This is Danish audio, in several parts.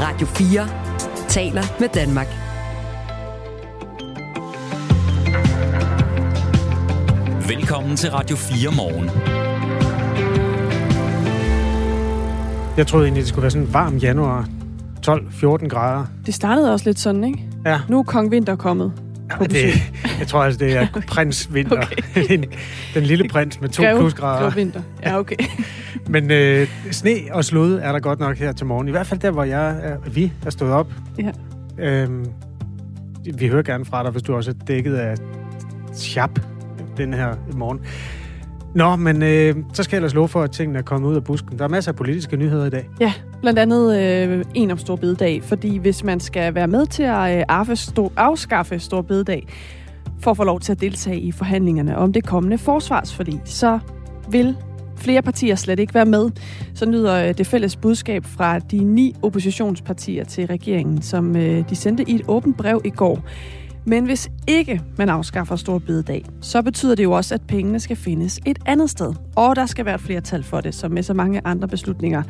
Radio 4 taler med Danmark. Velkommen til Radio 4 morgen. Jeg troede egentlig, det skulle være sådan en varm januar. 12-14 grader. Det startede også lidt sådan, ikke? Ja. Nu er Kong Vinter kommet på det. Jeg tror altså, det er prins vinter. Okay. Den lille prins med to Greve- plusgrader. Greve Vinter. Ja, okay. Men øh, sne og slud er der godt nok her til morgen. I hvert fald der, hvor jeg er, vi er stået op. Ja. Øhm, vi hører gerne fra dig, hvis du også er dækket af chap den her morgen. Nå, men øh, så skal jeg ellers love for, at tingene er kommet ud af busken. Der er masser af politiske nyheder i dag. Ja, blandt andet øh, en om Stor Bededag, fordi hvis man skal være med til at øh, afskaffe Stor Bededag, for at få lov til at deltage i forhandlingerne om det kommende forsvarsforlig, så vil flere partier slet ikke være med. Så lyder øh, det fælles budskab fra de ni oppositionspartier til regeringen, som øh, de sendte i et åbent brev i går. Men hvis ikke man afskaffer Stor Bededag, så betyder det jo også, at pengene skal findes et andet sted. Og der skal være et flertal for det, som med så mange andre beslutninger.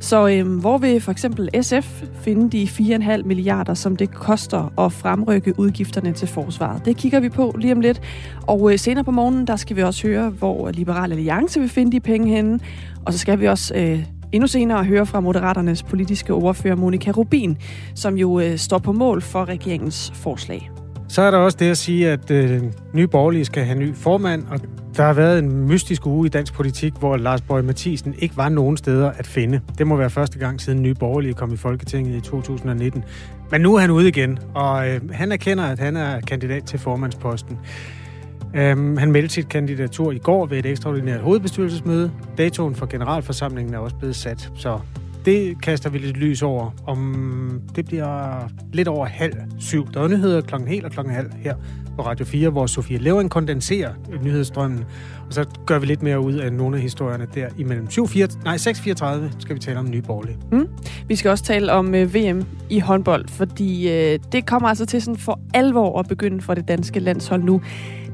Så øhm, hvor vil for eksempel SF finde de 4,5 milliarder, som det koster at fremrykke udgifterne til forsvaret? Det kigger vi på lige om lidt. Og øh, senere på morgenen, der skal vi også høre, hvor Liberal Alliance vil finde de penge henne. Og så skal vi også øh, endnu senere høre fra Moderaternes politiske ordfører Monika Rubin, som jo øh, står på mål for regeringens forslag. Så er der også det at sige, at øh, nye borgerlige skal have ny formand, og der har været en mystisk uge i dansk politik, hvor Lars Borg Mathisen ikke var nogen steder at finde. Det må være første gang siden nye borgerlige kom i Folketinget i 2019. Men nu er han ude igen, og øh, han erkender, at han er kandidat til formandsposten. Øhm, han meldte sit kandidatur i går ved et ekstraordinært hovedbestyrelsesmøde. Datoen for generalforsamlingen er også blevet sat, så det kaster vi lidt lys over. Om det bliver lidt over halv syv. Der er nyheder klokken helt og klokken halv her på Radio 4, hvor Sofie Levering kondenserer nyhedsstrømmen. Og så gør vi lidt mere ud af nogle af historierne der imellem 7, 4, nej, 6.34 skal vi tale om nye borgerlige. Mm. Vi skal også tale om øh, VM i håndbold, fordi øh, det kommer altså til sådan for alvor at begynde for det danske landshold nu.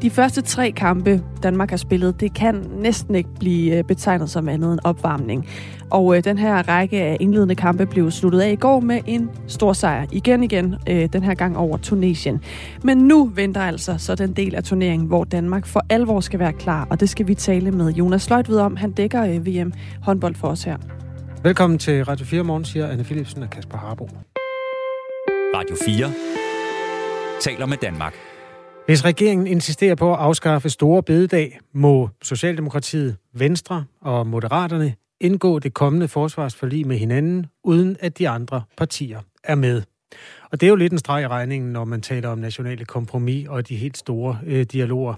De første tre kampe, Danmark har spillet, det kan næsten ikke blive øh, betegnet som andet end opvarmning. Og øh, den her række af indledende kampe blev sluttet af i går med en stor sejr. Igen igen, øh, den her gang over Tunesien. Men nu venter altså så den del af turneringen, hvor Danmark for alvor skal være klar. Og det skal vi tale med Jonas Sløjtved om. Han dækker øh, VM håndbold for os her. Velkommen til Radio 4 Morgen, siger Anne Philipsen og Kasper Harbo. Radio 4 taler med Danmark. Hvis regeringen insisterer på at afskaffe store bededag, må Socialdemokratiet, Venstre og Moderaterne indgå det kommende forsvarsforlig med hinanden, uden at de andre partier er med. Og det er jo lidt en streg i regningen, når man taler om nationale kompromis og de helt store øh, dialoger.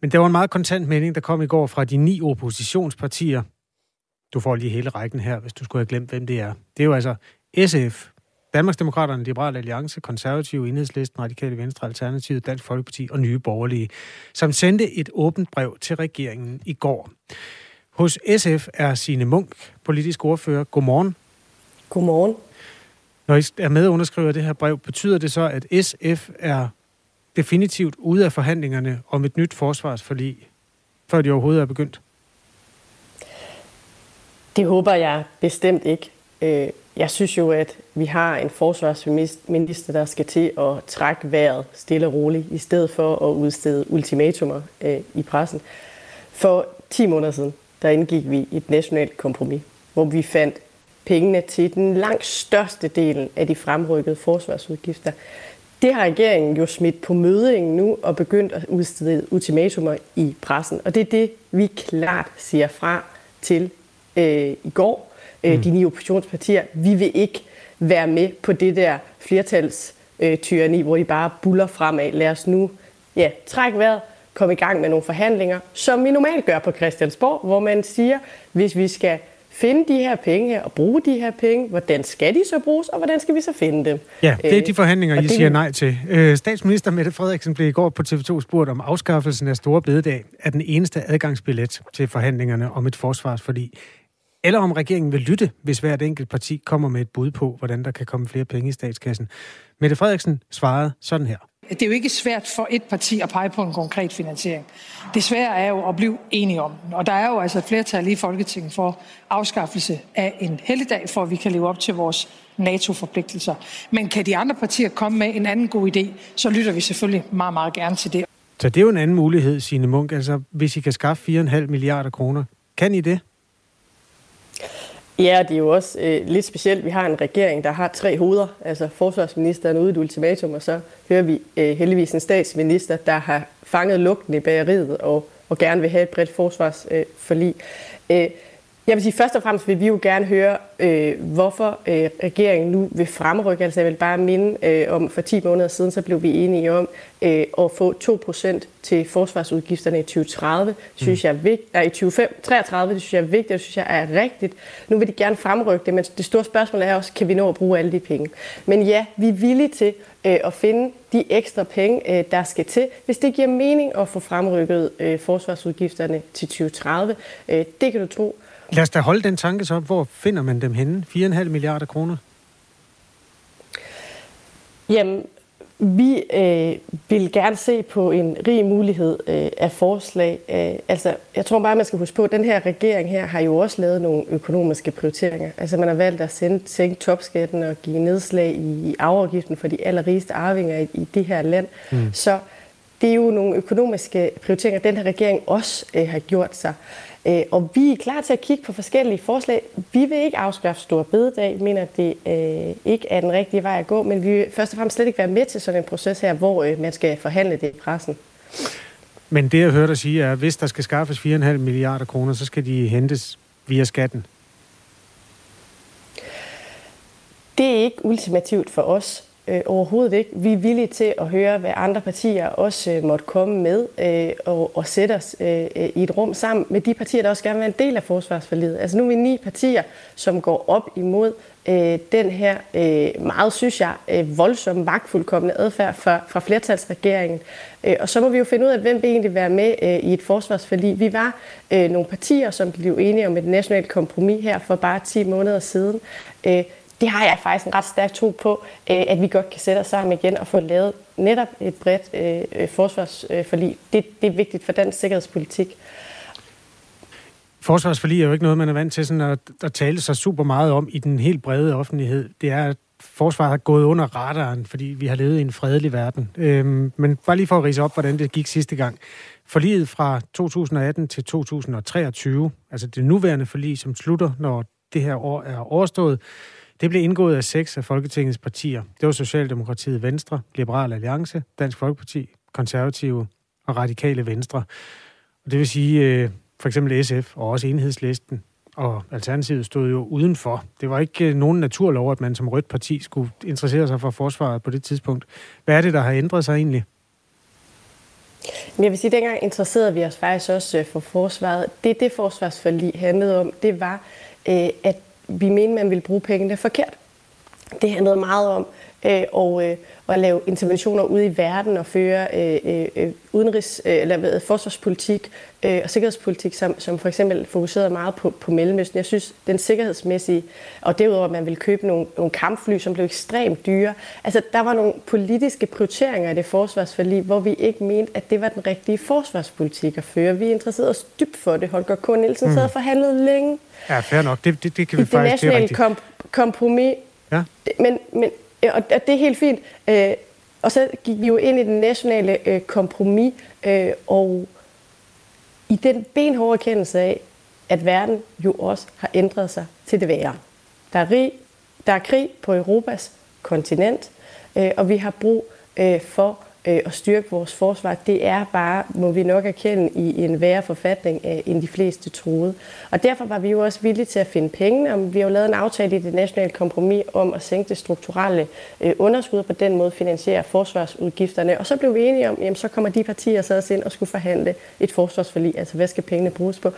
Men der var en meget kontant melding, der kom i går fra de ni oppositionspartier. Du får lige hele rækken her, hvis du skulle have glemt, hvem det er. Det er jo altså SF, Danmarksdemokraterne, Liberale Alliance, Konservative, Enhedslisten, Radikale Venstre, Alternativet, Dansk Folkeparti og Nye Borgerlige, som sendte et åbent brev til regeringen i går. Hos SF er Signe Munk, politisk ordfører. Godmorgen. Godmorgen. Når I er med og underskriver det her brev, betyder det så, at SF er definitivt ude af forhandlingerne om et nyt forsvarsforlig, før de overhovedet er begyndt? Det håber jeg bestemt ikke. Jeg synes jo, at vi har en forsvarsminister, der skal til at trække vejret stille og roligt, i stedet for at udstede ultimatumer øh, i pressen. For 10 måneder siden, der indgik vi et nationalt kompromis, hvor vi fandt pengene til den langt største del af de fremrykkede forsvarsudgifter. Det har regeringen jo smidt på mødingen nu og begyndt at udstede ultimatumer i pressen. Og det er det, vi klart siger fra til øh, i går, øh, de ni oppositionspartier. Vi vil ikke være med på det der flertals øh, hvor de bare buller fremad. Lad os nu ja, trække vejret, komme i gang med nogle forhandlinger, som vi normalt gør på Christiansborg, hvor man siger, hvis vi skal finde de her penge her og bruge de her penge, hvordan skal de så bruges, og hvordan skal vi så finde dem? Ja, det er de forhandlinger, og I det- siger nej til. Øh, Statsminister Mette Frederiksen blev i går på TV2 spurgt om afskaffelsen af store bededag er den eneste adgangsbillet til forhandlingerne om et forsvarsforlig. Eller om regeringen vil lytte, hvis hvert enkelt parti kommer med et bud på, hvordan der kan komme flere penge i statskassen. Mette Frederiksen svarede sådan her. det er jo ikke svært for et parti at pege på en konkret finansiering. Det svære er jo at blive enige om den. Og der er jo altså et flertal i Folketinget for afskaffelse af en helligdag, for at vi kan leve op til vores NATO-forpligtelser. Men kan de andre partier komme med en anden god idé, så lytter vi selvfølgelig meget, meget gerne til det. Så det er jo en anden mulighed, Signe Munk. Altså, hvis I kan skaffe 4,5 milliarder kroner, kan I det? Ja, det er jo også øh, lidt specielt. Vi har en regering, der har tre hoveder. Altså forsvarsministeren ude i et ultimatum, og så hører vi øh, heldigvis en statsminister, der har fanget lugten i bageriet og, og gerne vil have et bredt forsvarsforlig. Øh, jeg vil sige, først og fremmest vil vi jo gerne høre, øh, hvorfor øh, regeringen nu vil fremrykke. Altså jeg vil bare minde øh, om, for 10 måneder siden, så blev vi enige om øh, at få 2% til forsvarsudgifterne i 2030. Det synes mm. jeg er vigtigt. Er i 2033, det synes jeg er vigtigt, det synes jeg er rigtigt. Nu vil de gerne fremrykke det, men det store spørgsmål er også, kan vi nå at bruge alle de penge? Men ja, vi er villige til øh, at finde de ekstra penge, øh, der skal til, hvis det giver mening at få fremrykket øh, forsvarsudgifterne til 2030. Øh, det kan du tro. Lad os da holde den tanke så. Hvor finder man dem henne? 4,5 milliarder kroner? Jamen, vi øh, vil gerne se på en rig mulighed øh, af forslag. Øh, altså, jeg tror bare, man skal huske på, at den her regering her har jo også lavet nogle økonomiske prioriteringer. Altså, man har valgt at sende, sænke topskatten og give nedslag i, i afgiften for de allerrigeste arvinger i, i det her land. Mm. Så det er jo nogle økonomiske prioriteringer, den her regering også øh, har gjort sig. Øh, og vi er klar til at kigge på forskellige forslag. Vi vil ikke afskaffe stor bededag, mener, at det øh, ikke er den rigtige vej at gå, men vi vil først og fremmest slet ikke være med til sådan en proces her, hvor øh, man skal forhandle det i pressen. Men det, jeg hørte dig sige, er, at hvis der skal skaffes 4,5 milliarder kroner, så skal de hentes via skatten. Det er ikke ultimativt for os. Øh, overhovedet ikke. Vi er villige til at høre, hvad andre partier også øh, måtte komme med øh, og, og sætte os øh, øh, i et rum sammen med de partier, der også gerne vil være en del af forsvarsforliget. Altså nu er vi ni partier, som går op imod øh, den her øh, meget, synes jeg, øh, voldsomme, magtfuldkommende adfærd fra, fra flertalsregeringen. Øh, og så må vi jo finde ud af, hvem vil egentlig være med øh, i et forsvarsforlig. Vi var øh, nogle partier, som blev enige om et nationalt kompromis her for bare 10 måneder siden. Øh, det har jeg faktisk en ret stærk tro på, øh, at vi godt kan sætte os sammen igen og få lavet netop et bredt øh, forsvarsforlig. Det, det er vigtigt for dansk sikkerhedspolitik. Forsvarsforlig er jo ikke noget, man er vant til sådan at, at tale sig super meget om i den helt brede offentlighed. Det er, at forsvaret har gået under radaren, fordi vi har levet i en fredelig verden. Øhm, men bare lige for at rise op, hvordan det gik sidste gang. Forliget fra 2018 til 2023, altså det nuværende forlig, som slutter, når det her år er overstået, det blev indgået af seks af Folketingets partier. Det var Socialdemokratiet Venstre, Liberal Alliance, Dansk Folkeparti, Konservative og Radikale Venstre. Og det vil sige, øh, for eksempel SF og også Enhedslisten og Alternativet stod jo udenfor. Det var ikke øh, nogen naturlov, at man som rødt parti skulle interessere sig for forsvaret på det tidspunkt. Hvad er det, der har ændret sig egentlig? Jeg vil sige, at dengang interesserede vi os faktisk også øh, for forsvaret. Det, det forsvarsforlig handlede om, det var, øh, at vi mente, man ville bruge pengene forkert. Det handlede meget om øh, og, øh, at lave interventioner ude i verden og føre øh, øh, udenrigs, øh, eller forsvarspolitik øh, og sikkerhedspolitik, som, som for eksempel fokuserede meget på, på Mellemøsten. Jeg synes, den sikkerhedsmæssige, og derudover, at man ville købe nogle, nogle kampfly, som blev ekstremt dyre. Altså, der var nogle politiske prioriteringer i det forsvarsforlig, hvor vi ikke mente, at det var den rigtige forsvarspolitik at føre. Vi interesserede os dybt for det. Holger K. Nielsen mm. sad og forhandlede længe. Ja, fair nok. Det, det, det kan vi I faktisk... Det nationale kom, kompromis. Ja. Men, men Øh, og det er helt fint. Øh, og så gik vi jo ind i den nationale øh, kompromis, øh, og i den benhårde erkendelse af, at verden jo også har ændret sig til det værre. Der er, rig, der er krig på Europas kontinent, øh, og vi har brug øh, for øh, at styrke vores forsvar, det er bare, må vi nok erkende, i en værre forfatning, øh, end de fleste troede. Og derfor var vi jo også villige til at finde penge, og vi har jo lavet en aftale i det nationale kompromis om at sænke det strukturelle øh, underskud, og på den måde finansiere forsvarsudgifterne. Og så blev vi enige om, jamen så kommer de partier så også ind og skulle forhandle et forsvarsforlig, altså hvad skal pengene bruges på.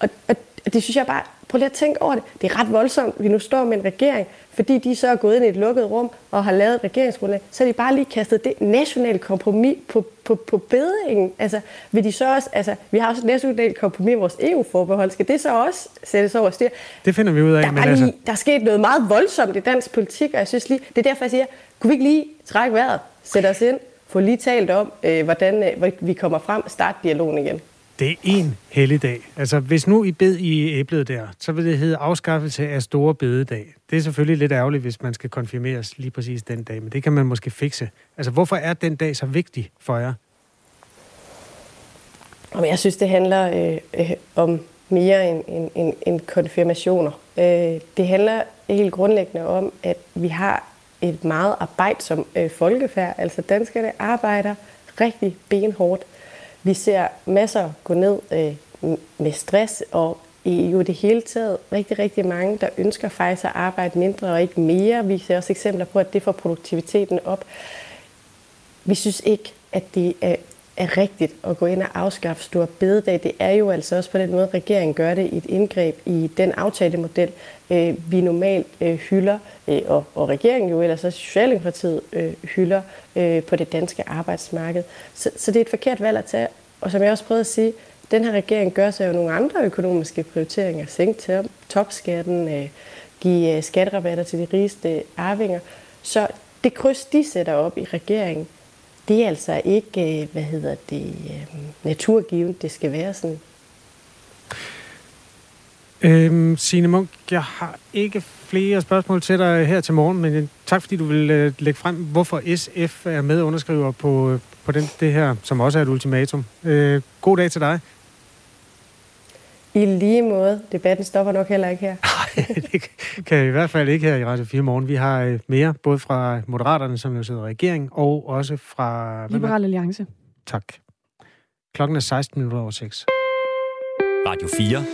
Og, og det synes jeg bare, prøv lige at tænke over det. Det er ret voldsomt, vi nu står med en regering, fordi de så er gået ind i et lukket rum og har lavet et regeringsgrundlag, så er de bare lige kastet det nationale kompromis på, på, på bedringen. Altså, vil de så også, altså, vi har også et nationalt kompromis vores EU-forbehold. Skal det så også sættes over styr? Det finder vi ud af. Der, men altså... lige, der er sket noget meget voldsomt i dansk politik, og jeg synes lige, det er derfor, jeg siger, kunne vi ikke lige trække vejret, sætte os ind, få lige talt om, øh, hvordan øh, vi kommer frem og starte dialogen igen. Det er en helligdag. Altså, hvis nu I bed i æblet der, så vil det hedde afskaffelse af store bededag. Det er selvfølgelig lidt ærgerligt, hvis man skal konfirmeres lige præcis den dag, men det kan man måske fikse. Altså, hvorfor er den dag så vigtig for jer? Jeg synes, det handler øh, øh, om mere end, end, end, end konfirmationer. Øh, det handler helt grundlæggende om, at vi har et meget arbejdsom øh, folkefærd. Altså danskerne arbejder rigtig benhårdt. Vi ser masser gå ned øh, med stress, og i jo det hele taget rigtig, rigtig mange, der ønsker faktisk at arbejde mindre og ikke mere. Vi ser også eksempler på, at det får produktiviteten op. Vi synes ikke, at det er er rigtigt at gå ind og afskaffe stor bededag. Det er jo altså også på den måde, regeringen gør det i et indgreb i den aftalemodel, øh, vi normalt øh, hylder, øh, og, og regeringen jo ellers også Socialdemokratiet øh, hylder øh, på det danske arbejdsmarked. Så, så det er et forkert valg at tage. Og som jeg også prøvede at sige, den her regering gør sig jo nogle andre økonomiske prioriteringer. Sænke topskatten, øh, give skatterabatter til de rigeste arvinger. Så det kryds, de sætter op i regeringen, det er altså ikke, øh, hvad hedder det, øh, naturgivet. Det skal være sådan. Øhm, Signe Munk, jeg har ikke flere spørgsmål til dig her til morgen, men øh, tak fordi du vil øh, lægge frem, hvorfor SF er medunderskriver på, på den, det her, som også er et ultimatum. Øh, god dag til dig. I lige måde. Debatten stopper nok heller ikke her. Nej, det kan i hvert fald ikke her i Radio 4 morgen. Vi har øh, mere, både fra Moderaterne, som jo sidder i regering, og også fra... Liberal Alliance. Tak. Klokken er 16 minutter over 6. Radio 4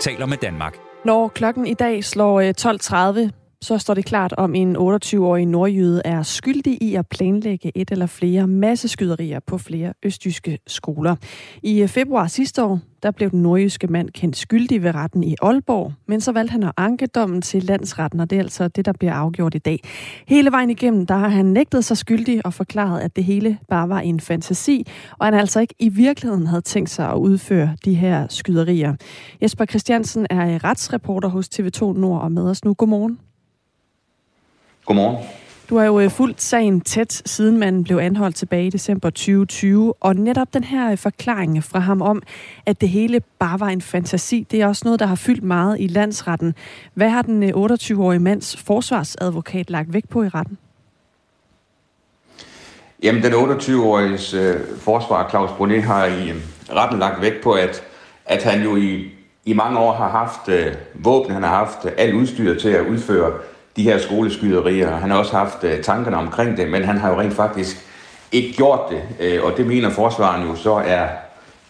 taler med Danmark. Når klokken i dag slår 12.30, øh, så står det klart, om en 28-årig nordjyde er skyldig i at planlægge et eller flere masseskyderier på flere østjyske skoler. I februar sidste år, der blev den nordjyske mand kendt skyldig ved retten i Aalborg, men så valgte han at anke dommen til landsretten, og det er altså det, der bliver afgjort i dag. Hele vejen igennem, der har han nægtet sig skyldig og forklaret, at det hele bare var en fantasi, og han altså ikke i virkeligheden havde tænkt sig at udføre de her skyderier. Jesper Christiansen er retsreporter hos TV2 Nord og med os nu. Godmorgen. Godmorgen. Du har jo øh, fulgt sagen tæt, siden man blev anholdt tilbage i december 2020, og netop den her øh, forklaring fra ham om, at det hele bare var en fantasi, det er også noget, der har fyldt meget i landsretten. Hvad har den 28-årige øh, mands forsvarsadvokat lagt vægt på i retten? Jamen, den 28-åriges øh, forsvar, Claus Brunet, har i retten lagt vægt på, at, at han jo i, i mange år har haft øh, våben, han har haft øh, alt udstyr til at udføre de her skoleskyderier. Han har også haft øh, tankerne omkring det, men han har jo rent faktisk ikke gjort det. Øh, og det mener forsvaren jo så er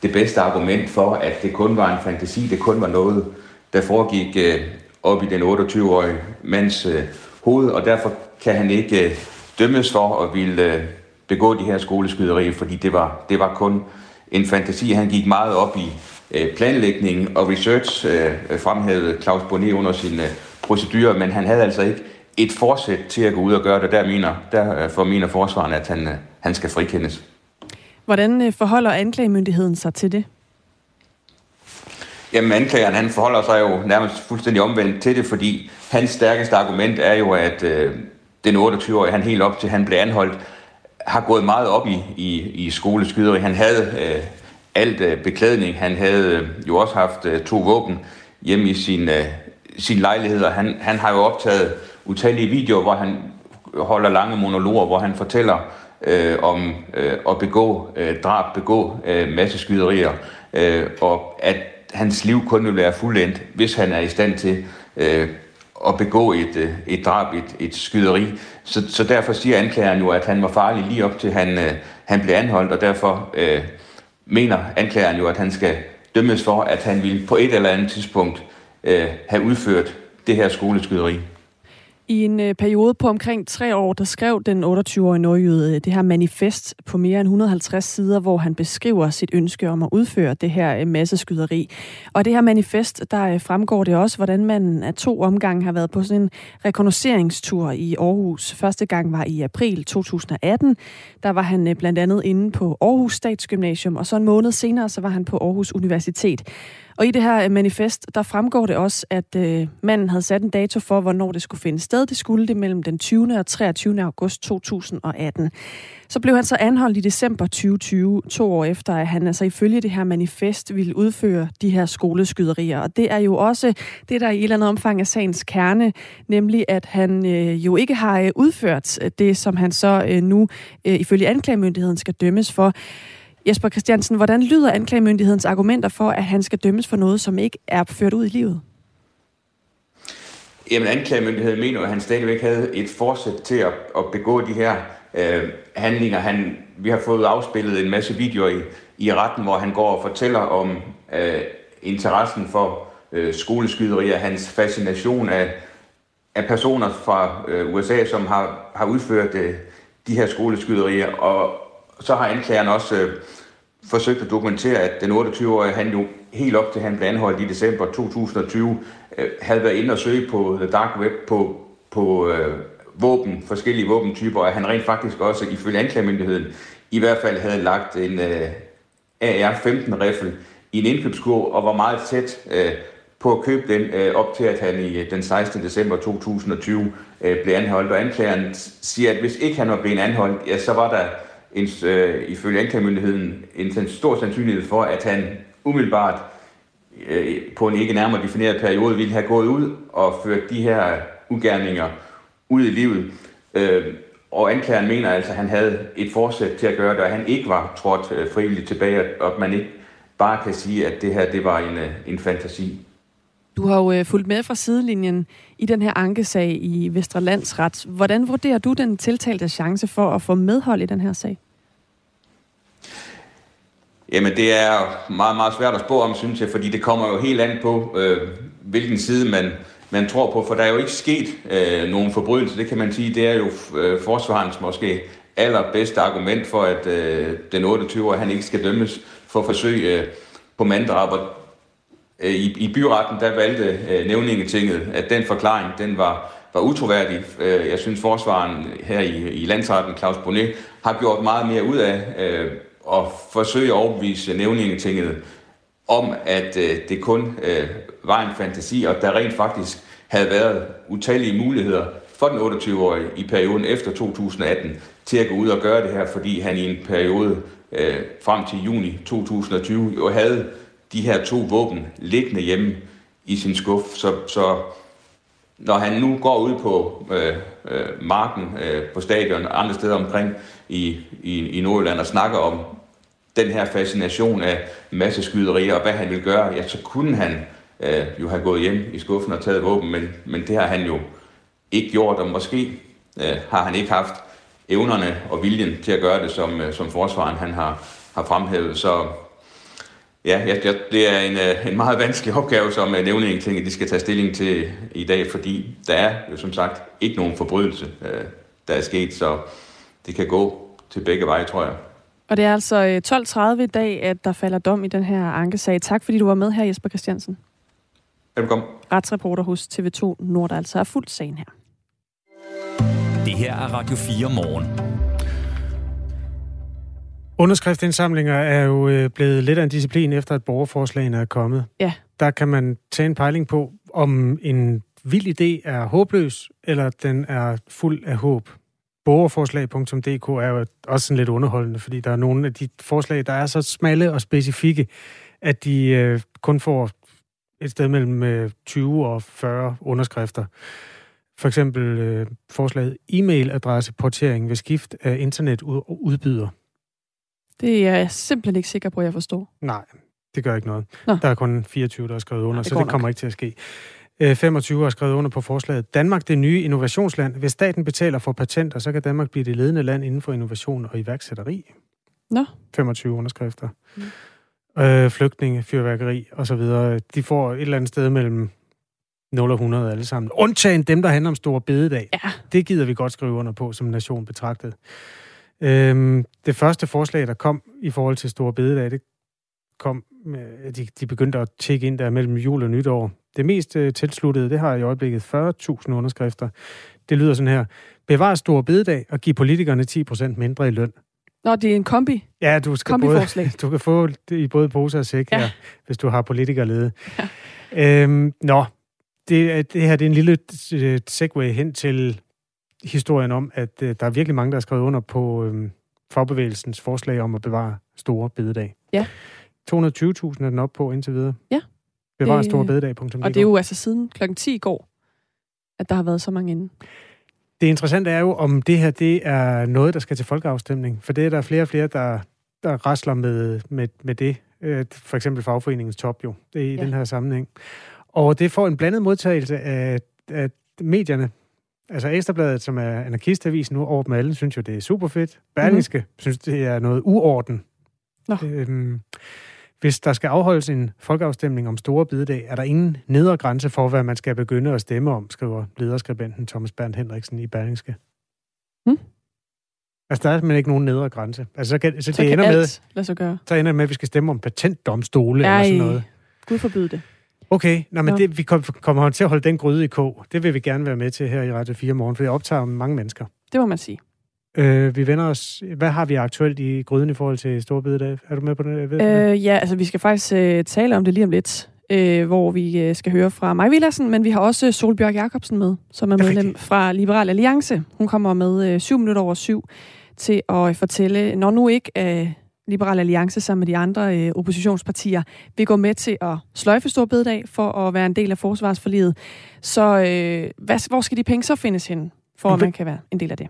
det bedste argument for, at det kun var en fantasi, det kun var noget, der foregik øh, op i den 28-årige mands øh, hoved, og derfor kan han ikke øh, dømmes for at ville øh, begå de her skoleskyderier, fordi det var, det var kun en fantasi. Han gik meget op i øh, planlægning og research, øh, fremhævede Claus Bonnet under sin øh, procedure, men han havde altså ikke et forsæt til at gå ud og gøre det. Der, mener, der for mener forsvaren, at han, han skal frikendes. Hvordan øh, forholder anklagemyndigheden sig til det? Jamen anklageren han forholder sig jo nærmest fuldstændig omvendt til det, fordi hans stærkeste argument er jo, at øh, den 28-årige, han helt op til han blev anholdt, har gået meget op i, i, i skoleskyderi. Han havde øh, alt øh, beklædning, han havde øh, jo også haft øh, to våben hjemme i sin, øh, sin lejlighed, og han, han har jo optaget utallige videoer, hvor han holder lange monologer, hvor han fortæller øh, om øh, at begå øh, drab, begå øh, masse skyderier, øh, og at hans liv kun vil være fuldendt, hvis han er i stand til øh, at begå et, øh, et drab, et, et skyderi. Så, så derfor siger anklageren jo, at han var farlig lige op til han, øh, han blev anholdt, og derfor øh, mener anklageren jo, at han skal dømmes for, at han vil på et eller andet tidspunkt øh, Øh, have udført det her skoleskyderi. I en øh, periode på omkring tre år, der skrev den 28-årige nordjyde øh, det her manifest på mere end 150 sider, hvor han beskriver sit ønske om at udføre det her øh, masseskyderi. Og det her manifest, der øh, fremgår det også, hvordan man af to omgange har været på sådan en rekognosceringstur i Aarhus. Første gang var i april 2018. Der var han blandt andet inde på Aarhus Statsgymnasium, og så en måned senere, så var han på Aarhus Universitet. Og i det her øh, manifest, der fremgår det også, at øh, manden havde sat en dato for, hvornår det skulle finde sted. Det skulle det mellem den 20. og 23. august 2018. Så blev han så anholdt i december 2020, to år efter, at han altså ifølge det her manifest ville udføre de her skoleskyderier. Og det er jo også det, der i et eller andet omfang er sagens kerne, nemlig at han øh, jo ikke har øh, udført øh, det, som han så øh, nu øh, ifølge anklagemyndigheden skal dømmes for. Jesper Christiansen, hvordan lyder anklagemyndighedens argumenter for, at han skal dømmes for noget, som ikke er ført ud i livet? Jamen, anklagemyndigheden mener, at han stadigvæk havde et forsæt til at, at begå de her øh, handlinger. Han, vi har fået afspillet en masse videoer i, i retten, hvor han går og fortæller om øh, interessen for øh, skoleskyderier, hans fascination af, af personer fra øh, USA, som har, har udført øh, de her skoleskyderier. Og så har anklageren også øh, forsøgt at dokumentere, at den 28-årige, han jo helt op til han blev anholdt i december 2020, øh, havde været inde og søge på The Dark Web på, på øh, våben, forskellige våbentyper, og han rent faktisk også, ifølge anklagemyndigheden, i hvert fald havde lagt en øh, AR-15-riffel i en indkøbskurv og var meget tæt øh, på at købe den, øh, op til at han i øh, den 16. december 2020 øh, blev anholdt. Og anklageren siger, at hvis ikke han var blevet anholdt, ja, så var der en, øh, ifølge anklagemyndigheden en stor sandsynlighed for, at han umiddelbart øh, på en ikke nærmere defineret periode ville have gået ud og ført de her ugerninger ud i livet. Øh, og anklageren mener altså, at han havde et forsæt til at gøre det, og han ikke var trådt øh, frivilligt tilbage, og at man ikke bare kan sige, at det her det var en, øh, en fantasi. Du har jo øh, fulgt med fra sidelinjen i den her ankesag i Vesterlandsret. Hvordan vurderer du den tiltalte chance for at få medhold i den her sag? Jamen, det er meget, meget svært at spå om, synes jeg, fordi det kommer jo helt an på, øh, hvilken side man, man tror på, for der er jo ikke sket øh, nogen forbrydelse, det kan man sige, det er jo øh, forsvarens måske allerbedste argument for, at øh, den 28-årige, han ikke skal dømmes for forsøg øh, på manddrab. Og, Øh, i, I byretten, der valgte øh, nævningetinget, at den forklaring, den var, var utroværdig. Øh, jeg synes, forsvaren her i, i landsretten, Claus Bonnet, har gjort meget mere ud af øh, at forsøge at overbevise nævningetinget om, at øh, det kun øh, var en fantasi, og der rent faktisk havde været utallige muligheder for den 28-årige i perioden efter 2018 til at gå ud og gøre det her, fordi han i en periode øh, frem til juni 2020 jo havde de her to våben liggende hjemme i sin skuff. Så, så når han nu går ud på øh, øh, marken øh, på stadion og andre steder omkring i, i, i Nordjylland og snakker om den her fascination af masseskyderier og hvad han vil gøre, ja, så kunne han øh, jo have gået hjem i skuffen og taget våben, men, men det har han jo ikke gjort, og måske øh, har han ikke haft evnerne og viljen til at gøre det, som, øh, som forsvaren han har, har fremhævet. Så ja, ja, det er en, øh, en meget vanskelig opgave, som øh, nævningetinget de skal tage stilling til i dag, fordi der er jo som sagt ikke nogen forbrydelse, øh, der er sket, så det kan gå til begge veje, tror jeg. Og det er altså 12.30 i dag, at der falder dom i den her ankesag. Tak fordi du var med her, Jesper Christiansen. Velkommen. Retsreporter hos TV2 Nord, der altså er fuldt sagen her. Det her er Radio 4 morgen. Underskriftsindsamlinger er jo øh, blevet lidt af en disciplin, efter at borgerforslagene er kommet. Ja. Der kan man tage en pejling på, om en vild idé er håbløs, eller den er fuld af håb. Borgerforslag.dk er jo også sådan lidt underholdende, fordi der er nogle af de forslag, der er så smalle og specifikke, at de øh, kun får et sted mellem 20 øh, og 40 underskrifter. For eksempel øh, forslaget e-mailadresse portering ved skift af internetudbyder. Det er jeg simpelthen ikke sikker på, at jeg forstår. Nej, det gør ikke noget. Nå. Der er kun 24, der er skrevet under, Nå, det så det kommer nok. ikke til at ske. Øh, 25 har skrevet under på forslaget. Danmark det nye innovationsland. Hvis staten betaler for patenter, så kan Danmark blive det ledende land inden for innovation og iværksætteri. Nå. 25 underskrifter. Mm. Øh, flygtninge, fyrværkeri og så videre. De får et eller andet sted mellem 0 og 100 alle sammen. Undtagen dem, der handler om store bededag. Ja. Det gider vi godt skrive under på som nation betragtet. Øhm, det første forslag, der kom i forhold til store bededag, det kom, øh, de, de begyndte at tjekke ind der mellem jul og nytår. Det mest øh, tilsluttede, det har i øjeblikket 40.000 underskrifter. Det lyder sådan her. Bevar store bededag og giv politikerne 10% mindre i løn. Nå, det er en kombi. Ja, du, skal både, du kan få det i både pose og sæk ja. her, hvis du har politikerlede. Ja. Øhm, nå, det, det her det er en lille øh, segway hen til historien om, at øh, der er virkelig mange, der har skrevet under på øh, fagbevægelsens forslag om at bevare store bededag. Ja. 220.000 er den op på indtil videre. Ja. Bevare store bededag. Og det er jo altså siden klokken 10 i går, at der har været så mange inde. Det interessante er jo, om det her det er noget, der skal til folkeafstemning. For det er der flere og flere, der, der rasler med, med, med det. Øh, for eksempel fagforeningens top jo, det er i ja. den her sammenhæng. Og det får en blandet modtagelse af, af medierne. Altså Ekstrabladet, som er anarkistavisen nu over dem alle, synes jo, det er super fedt. Berlingske mm-hmm. synes, det er noget uorden. Nå. Øhm, hvis der skal afholdes en folkeafstemning om store bidedag, er der ingen nedre grænse for, hvad man skal begynde at stemme om, skriver lederskribenten Thomas Bernd Henriksen i Berlingske. Hmm? Altså, der er simpelthen ikke nogen nedre grænse. Altså, så, kan, så, så det ender med, lade sig gøre. Så ender med, at vi skal stemme om patentdomstole Ej, eller sådan noget. Gud forbyde det. Okay, Nå, men det, vi kommer til at holde den gryde i kog. Det vil vi gerne være med til her i Radio 4 morgen, for jeg optager mange mennesker. Det må man sige. Øh, vi vender os... Hvad har vi aktuelt i gryden i forhold til Storbededag? Er du med på det? Øh, ja, altså vi skal faktisk øh, tale om det lige om lidt, øh, hvor vi øh, skal høre fra Maj Villersen, men vi har også Solbjørg Jacobsen med, som er medlem fra Liberal Alliance. Hun kommer med øh, syv minutter over syv til at fortælle, når nu ikke... Øh, Liberal Alliance sammen med de andre øh, oppositionspartier vil gå med til at sløjfe stor bededag for at være en del af forsvarsforliget. Så øh, hvad, hvor skal de penge så findes hen, for at man kan være en del af det?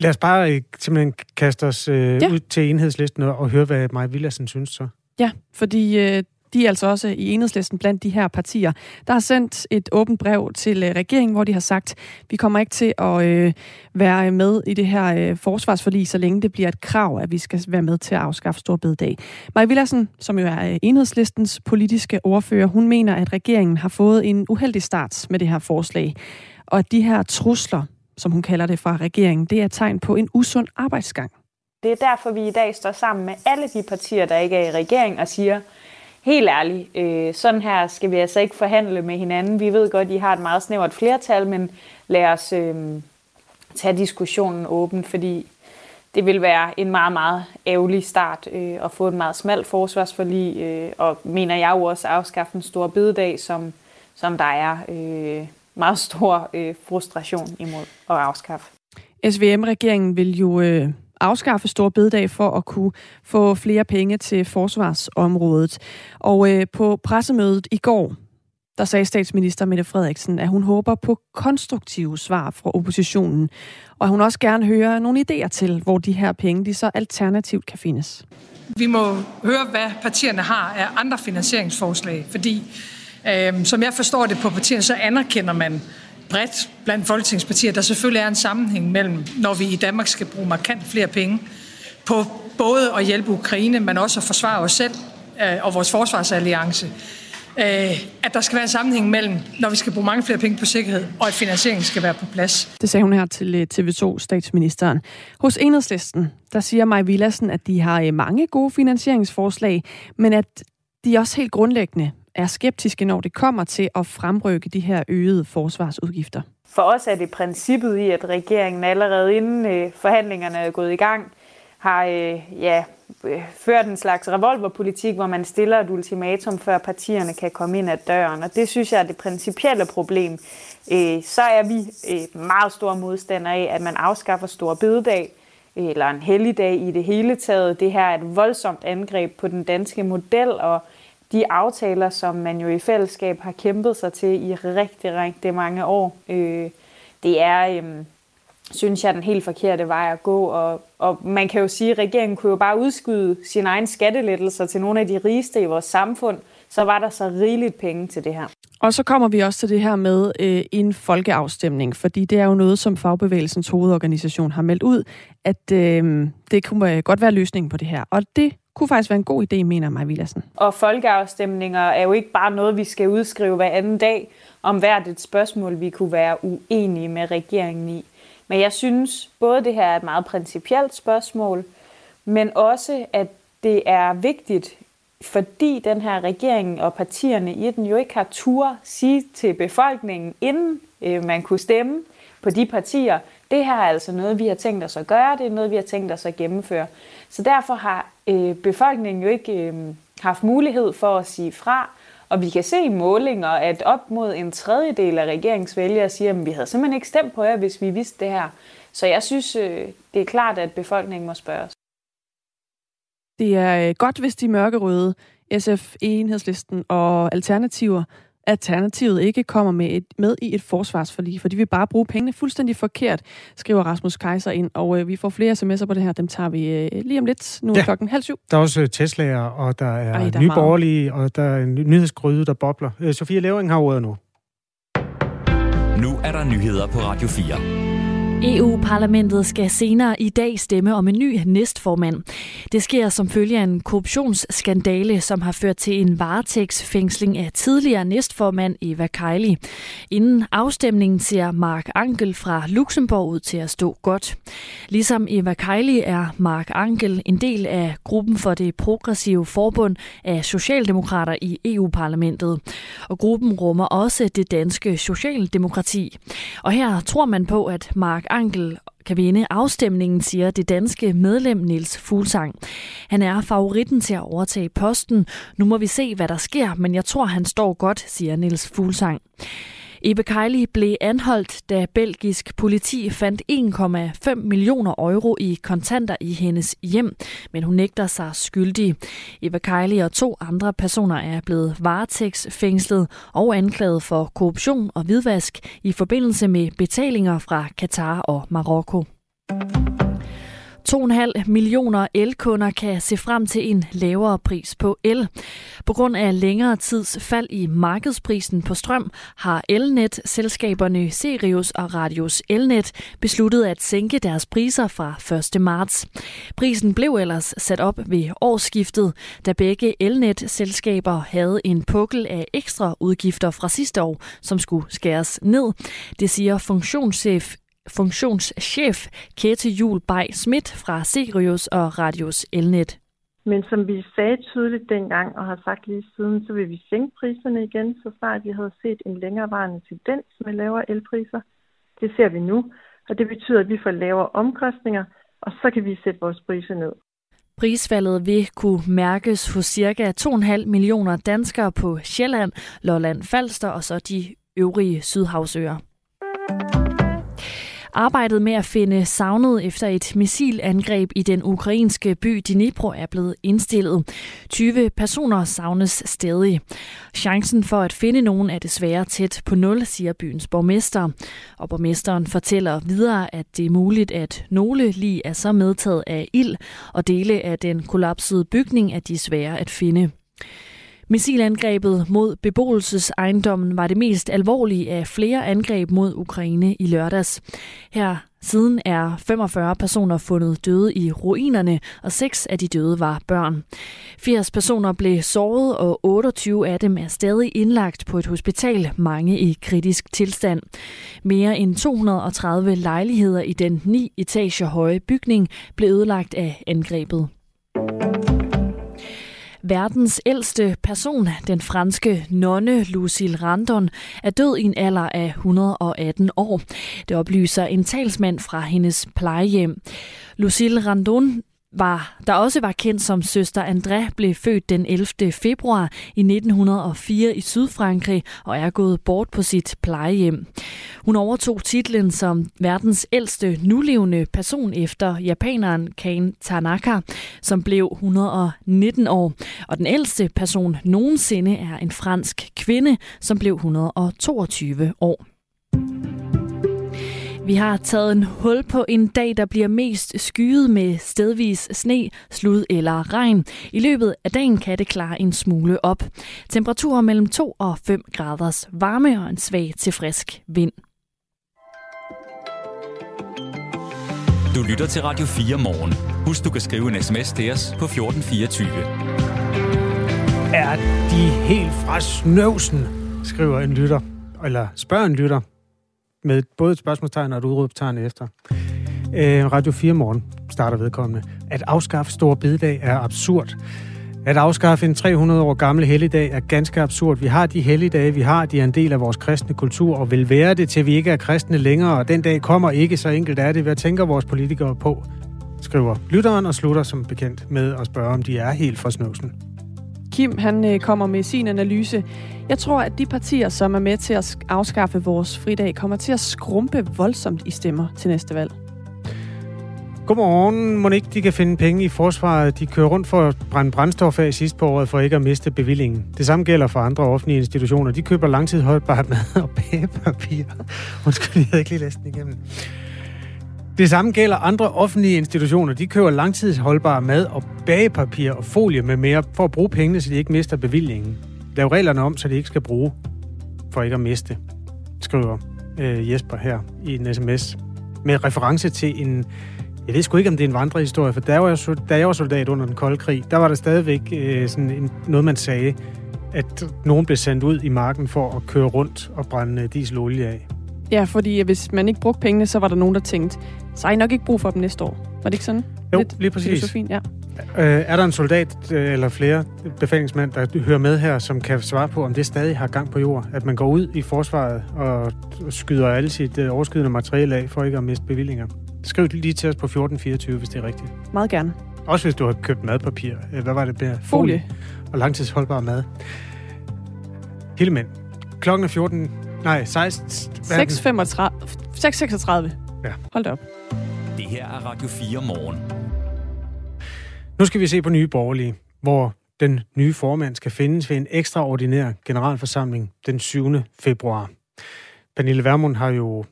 Lad os bare øh, simpelthen kaste os øh, ja. ud til enhedslisten og, og høre, hvad Maja Villersen synes så. Ja, fordi øh, de er altså også i enhedslisten blandt de her partier, der har sendt et åbent brev til øh, regeringen, hvor de har sagt, vi kommer ikke til at øh, være med i det her øh, forsvarsforlig, så længe det bliver et krav, at vi skal være med til at afskaffe Storbededag. Maja Villersen, som jo er øh, enhedslistens politiske ordfører, hun mener, at regeringen har fået en uheldig start med det her forslag, og at de her trusler, som hun kalder det fra regeringen, det er tegn på en usund arbejdsgang. Det er derfor, vi i dag står sammen med alle de partier, der ikke er i regering, og siger, helt ærligt, øh, sådan her skal vi altså ikke forhandle med hinanden. Vi ved godt, I har et meget snævert flertal, men lad os øh, tage diskussionen åben, fordi det vil være en meget, meget ærgerlig start øh, at få et meget smalt forsvarsforlig, øh, og mener jeg jo også afskaffe en stor bidedag, som, som der er øh, meget stor øh, frustration imod at afskaffe. SVM-regeringen vil jo øh, afskaffe stor bededag for at kunne få flere penge til forsvarsområdet. Og øh, på pressemødet i går, der sagde statsminister Mette Frederiksen, at hun håber på konstruktive svar fra oppositionen, og at hun også gerne hører nogle idéer til, hvor de her penge de så alternativt kan findes. Vi må høre, hvad partierne har af andre finansieringsforslag, fordi øh, som jeg forstår det på partierne, så anerkender man bredt blandt folketingspartier, der selvfølgelig er en sammenhæng mellem, når vi i Danmark skal bruge markant flere penge på både at hjælpe Ukraine, men også at forsvare os selv øh, og vores forsvarsalliance, øh, at der skal være en sammenhæng mellem, når vi skal bruge mange flere penge på sikkerhed, og at finansieringen skal være på plads. Det sagde hun her til øh, TV2-statsministeren. Hos Enhedslisten, der siger Maj Villassen, at de har øh, mange gode finansieringsforslag, men at de også helt grundlæggende er skeptiske, når det kommer til at fremrykke de her øgede forsvarsudgifter. For os er det princippet i, at regeringen allerede inden øh, forhandlingerne er gået i gang, har øh, ja, øh, ført en slags revolverpolitik, hvor man stiller et ultimatum, før partierne kan komme ind ad døren. Og det synes jeg er det principielle problem. så er vi meget store modstandere af, at man afskaffer store bededag, eller en helligdag i det hele taget. Det her er et voldsomt angreb på den danske model, og de aftaler, som man jo i fællesskab har kæmpet sig til i rigtig, rigtig mange år. Øh, det er, øh, synes jeg, den helt forkerte vej at gå. Og, og man kan jo sige, at regeringen kunne jo bare udskyde sin egen skattelettelser til nogle af de rigeste i vores samfund. Så var der så rigeligt penge til det her. Og så kommer vi også til det her med øh, en folkeafstemning, fordi det er jo noget, som Fagbevægelsens hovedorganisation har meldt ud, at øh, det kunne øh, godt være løsningen på det her. Og det kunne faktisk være en god idé, mener mig Villadsen. Og folkeafstemninger er jo ikke bare noget, vi skal udskrive hver anden dag om hvert et spørgsmål, vi kunne være uenige med regeringen i. Men jeg synes, både det her er et meget principielt spørgsmål, men også, at det er vigtigt, fordi den her regering og partierne i den jo ikke har tur sige til befolkningen, inden øh, man kunne stemme, på de partier, det her er altså noget, vi har tænkt os at gøre, det er noget, vi har tænkt os at gennemføre. Så derfor har øh, befolkningen jo ikke øh, haft mulighed for at sige fra, og vi kan se i målinger, at op mod en tredjedel af regeringsvælgere siger, at vi havde simpelthen ikke stemt på jer, hvis vi vidste det her. Så jeg synes, øh, det er klart, at befolkningen må spørge os. Det er øh, godt, hvis de mørkerøde, SF, Enhedslisten og Alternativer, Alternativet ikke kommer med, et, med i et forsvarsforlig, for de vil bare bruge pengene fuldstændig forkert, skriver Rasmus Kaiser ind. Og øh, vi får flere sms'er på det her, dem tager vi øh, lige om lidt. Nu er ja. klokken halv syv. Der er også Tesla'er, og der er, Ej, der er nyborgerlige, og der er en nyhedsgryde, der bobler. Øh, Sofie Levering har ordet nu. Nu er der nyheder på Radio 4. EU-parlamentet skal senere i dag stemme om en ny næstformand. Det sker som følge af en korruptionsskandale, som har ført til en varetægtsfængsling af tidligere næstformand Eva Kaili. Inden afstemningen ser Mark Angel fra Luxembourg ud til at stå godt. Ligesom Eva Kaili er Mark Angel en del af gruppen for det progressive forbund af socialdemokrater i EU-parlamentet. Og gruppen rummer også det danske socialdemokrati. Og her tror man på, at Mark Angel kan vinde afstemningen, siger det danske medlem Niels Fuglsang. Han er favoritten til at overtage posten. Nu må vi se, hvad der sker, men jeg tror, han står godt, siger Niels Fuglsang. Ebe Kejli blev anholdt, da belgisk politi fandt 1,5 millioner euro i kontanter i hendes hjem, men hun nægter sig skyldig. Ebe Kejli og to andre personer er blevet varetægtsfængslet og anklaget for korruption og hvidvask i forbindelse med betalinger fra Katar og Marokko. 2,5 millioner elkunder kan se frem til en lavere pris på el. På grund af længere tids fald i markedsprisen på strøm har elnet-selskaberne Sirius og Radius Elnet besluttet at sænke deres priser fra 1. marts. Prisen blev ellers sat op ved årsskiftet, da begge elnet-selskaber havde en pukkel af ekstra udgifter fra sidste år, som skulle skæres ned. Det siger funktionschef funktionschef Kette Jul Bay Schmidt fra Sirius og Radius Elnet. Men som vi sagde tydeligt dengang og har sagt lige siden, så vil vi sænke priserne igen, så snart vi havde set en længerevarende tendens med lavere elpriser. Det ser vi nu, og det betyder, at vi får lavere omkostninger, og så kan vi sætte vores priser ned. Prisfaldet vil kunne mærkes hos ca. 2,5 millioner danskere på Sjælland, Lolland Falster og så de øvrige sydhavsøer. Arbejdet med at finde savnet efter et missilangreb i den ukrainske by Dnipro er blevet indstillet. 20 personer savnes stadig. Chancen for at finde nogen er desværre tæt på nul, siger byens borgmester. Og borgmesteren fortæller videre, at det er muligt, at nogle lige er så medtaget af ild, og dele af den kollapsede bygning er de svære at finde. Missilangrebet mod beboelsesejendommen var det mest alvorlige af flere angreb mod Ukraine i lørdags. Her siden er 45 personer fundet døde i ruinerne, og seks af de døde var børn. 80 personer blev såret, og 28 af dem er stadig indlagt på et hospital, mange i kritisk tilstand. Mere end 230 lejligheder i den 9 etager høje bygning blev ødelagt af angrebet. Verdens ældste person, den franske nonne Lucille Randon, er død i en alder af 118 år. Det oplyser en talsmand fra hendes plejehjem. Lucille Randon var, der også var kendt som søster André, blev født den 11. februar i 1904 i Sydfrankrig og er gået bort på sit plejehjem. Hun overtog titlen som verdens ældste nulevende person efter japaneren Kane Tanaka, som blev 119 år. Og den ældste person nogensinde er en fransk kvinde, som blev 122 år. Vi har taget en hul på en dag, der bliver mest skyet med stedvis sne, slud eller regn. I løbet af dagen kan det klare en smule op. Temperaturer mellem 2 og 5 graders varme og en svag til frisk vind. Du lytter til Radio 4 morgen. Husk, du kan skrive en sms til os på 1424. Er de helt fra snøvsen, skriver en lytter, eller spørger en lytter med både et spørgsmålstegn og et udråbstegn efter. Øh, Radio 4 morgen starter vedkommende. At afskaffe stor bededag er absurd. At afskaffe en 300 år gammel helligdag er ganske absurd. Vi har de helligdage, vi har, de er en del af vores kristne kultur, og vil være det, til vi ikke er kristne længere, og den dag kommer ikke, så enkelt er det. Hvad tænker vores politikere på? Skriver lytteren og slutter som bekendt med at spørge, om de er helt for snøvsen. Kim han øh, kommer med sin analyse. Jeg tror, at de partier, som er med til at afskaffe vores fridag, kommer til at skrumpe voldsomt i stemmer til næste valg. Godmorgen. Må ikke de kan finde penge i forsvaret? De kører rundt for at brænde brændstof af sidst på året for ikke at miste bevillingen. Det samme gælder for andre offentlige institutioner. De køber langtidsholdbart mad og bagepapir. Undskyld, jeg havde ikke lige læst den igennem. Det samme gælder andre offentlige institutioner. De køber langtidsholdbare mad og bagepapir og folie med mere for at bruge pengene, så de ikke mister bevillingen. Lav reglerne om, så de ikke skal bruge for ikke at miste, skriver øh, Jesper her i en sms med reference til en jeg ved sgu ikke, om det er en vandrehistorie, for da jeg var, da jeg var soldat under den kolde krig, der var der stadigvæk øh, sådan en, noget, man sagde, at nogen blev sendt ud i marken for at køre rundt og brænde dieselolie af. Ja, fordi hvis man ikke brugte pengene, så var der nogen, der tænkte, så har I nok ikke brug for dem næste år. Var det ikke sådan? Jo, Lidt lige præcis. Fint, ja. Øh, er der en soldat øh, eller flere befalingsmænd, der hører med her, som kan svare på, om det stadig har gang på jord? At man går ud i forsvaret og skyder alle sit øh, overskydende materiale af, for ikke at miste bevillinger? Skriv lige til os på 1424, hvis det er rigtigt. Meget gerne. Også hvis du har købt madpapir. Hvad var det? Folie. Folie. Og langtidsholdbar mad. Hele mænd. Klokken er 14... Nej, 16... 6.36. 6.36. Ja. Hold da op. Det her er Radio 4 morgen. Nu skal vi se på nye borgerlige, hvor den nye formand skal findes ved en ekstraordinær generalforsamling den 7. februar. Pernille Vermund har jo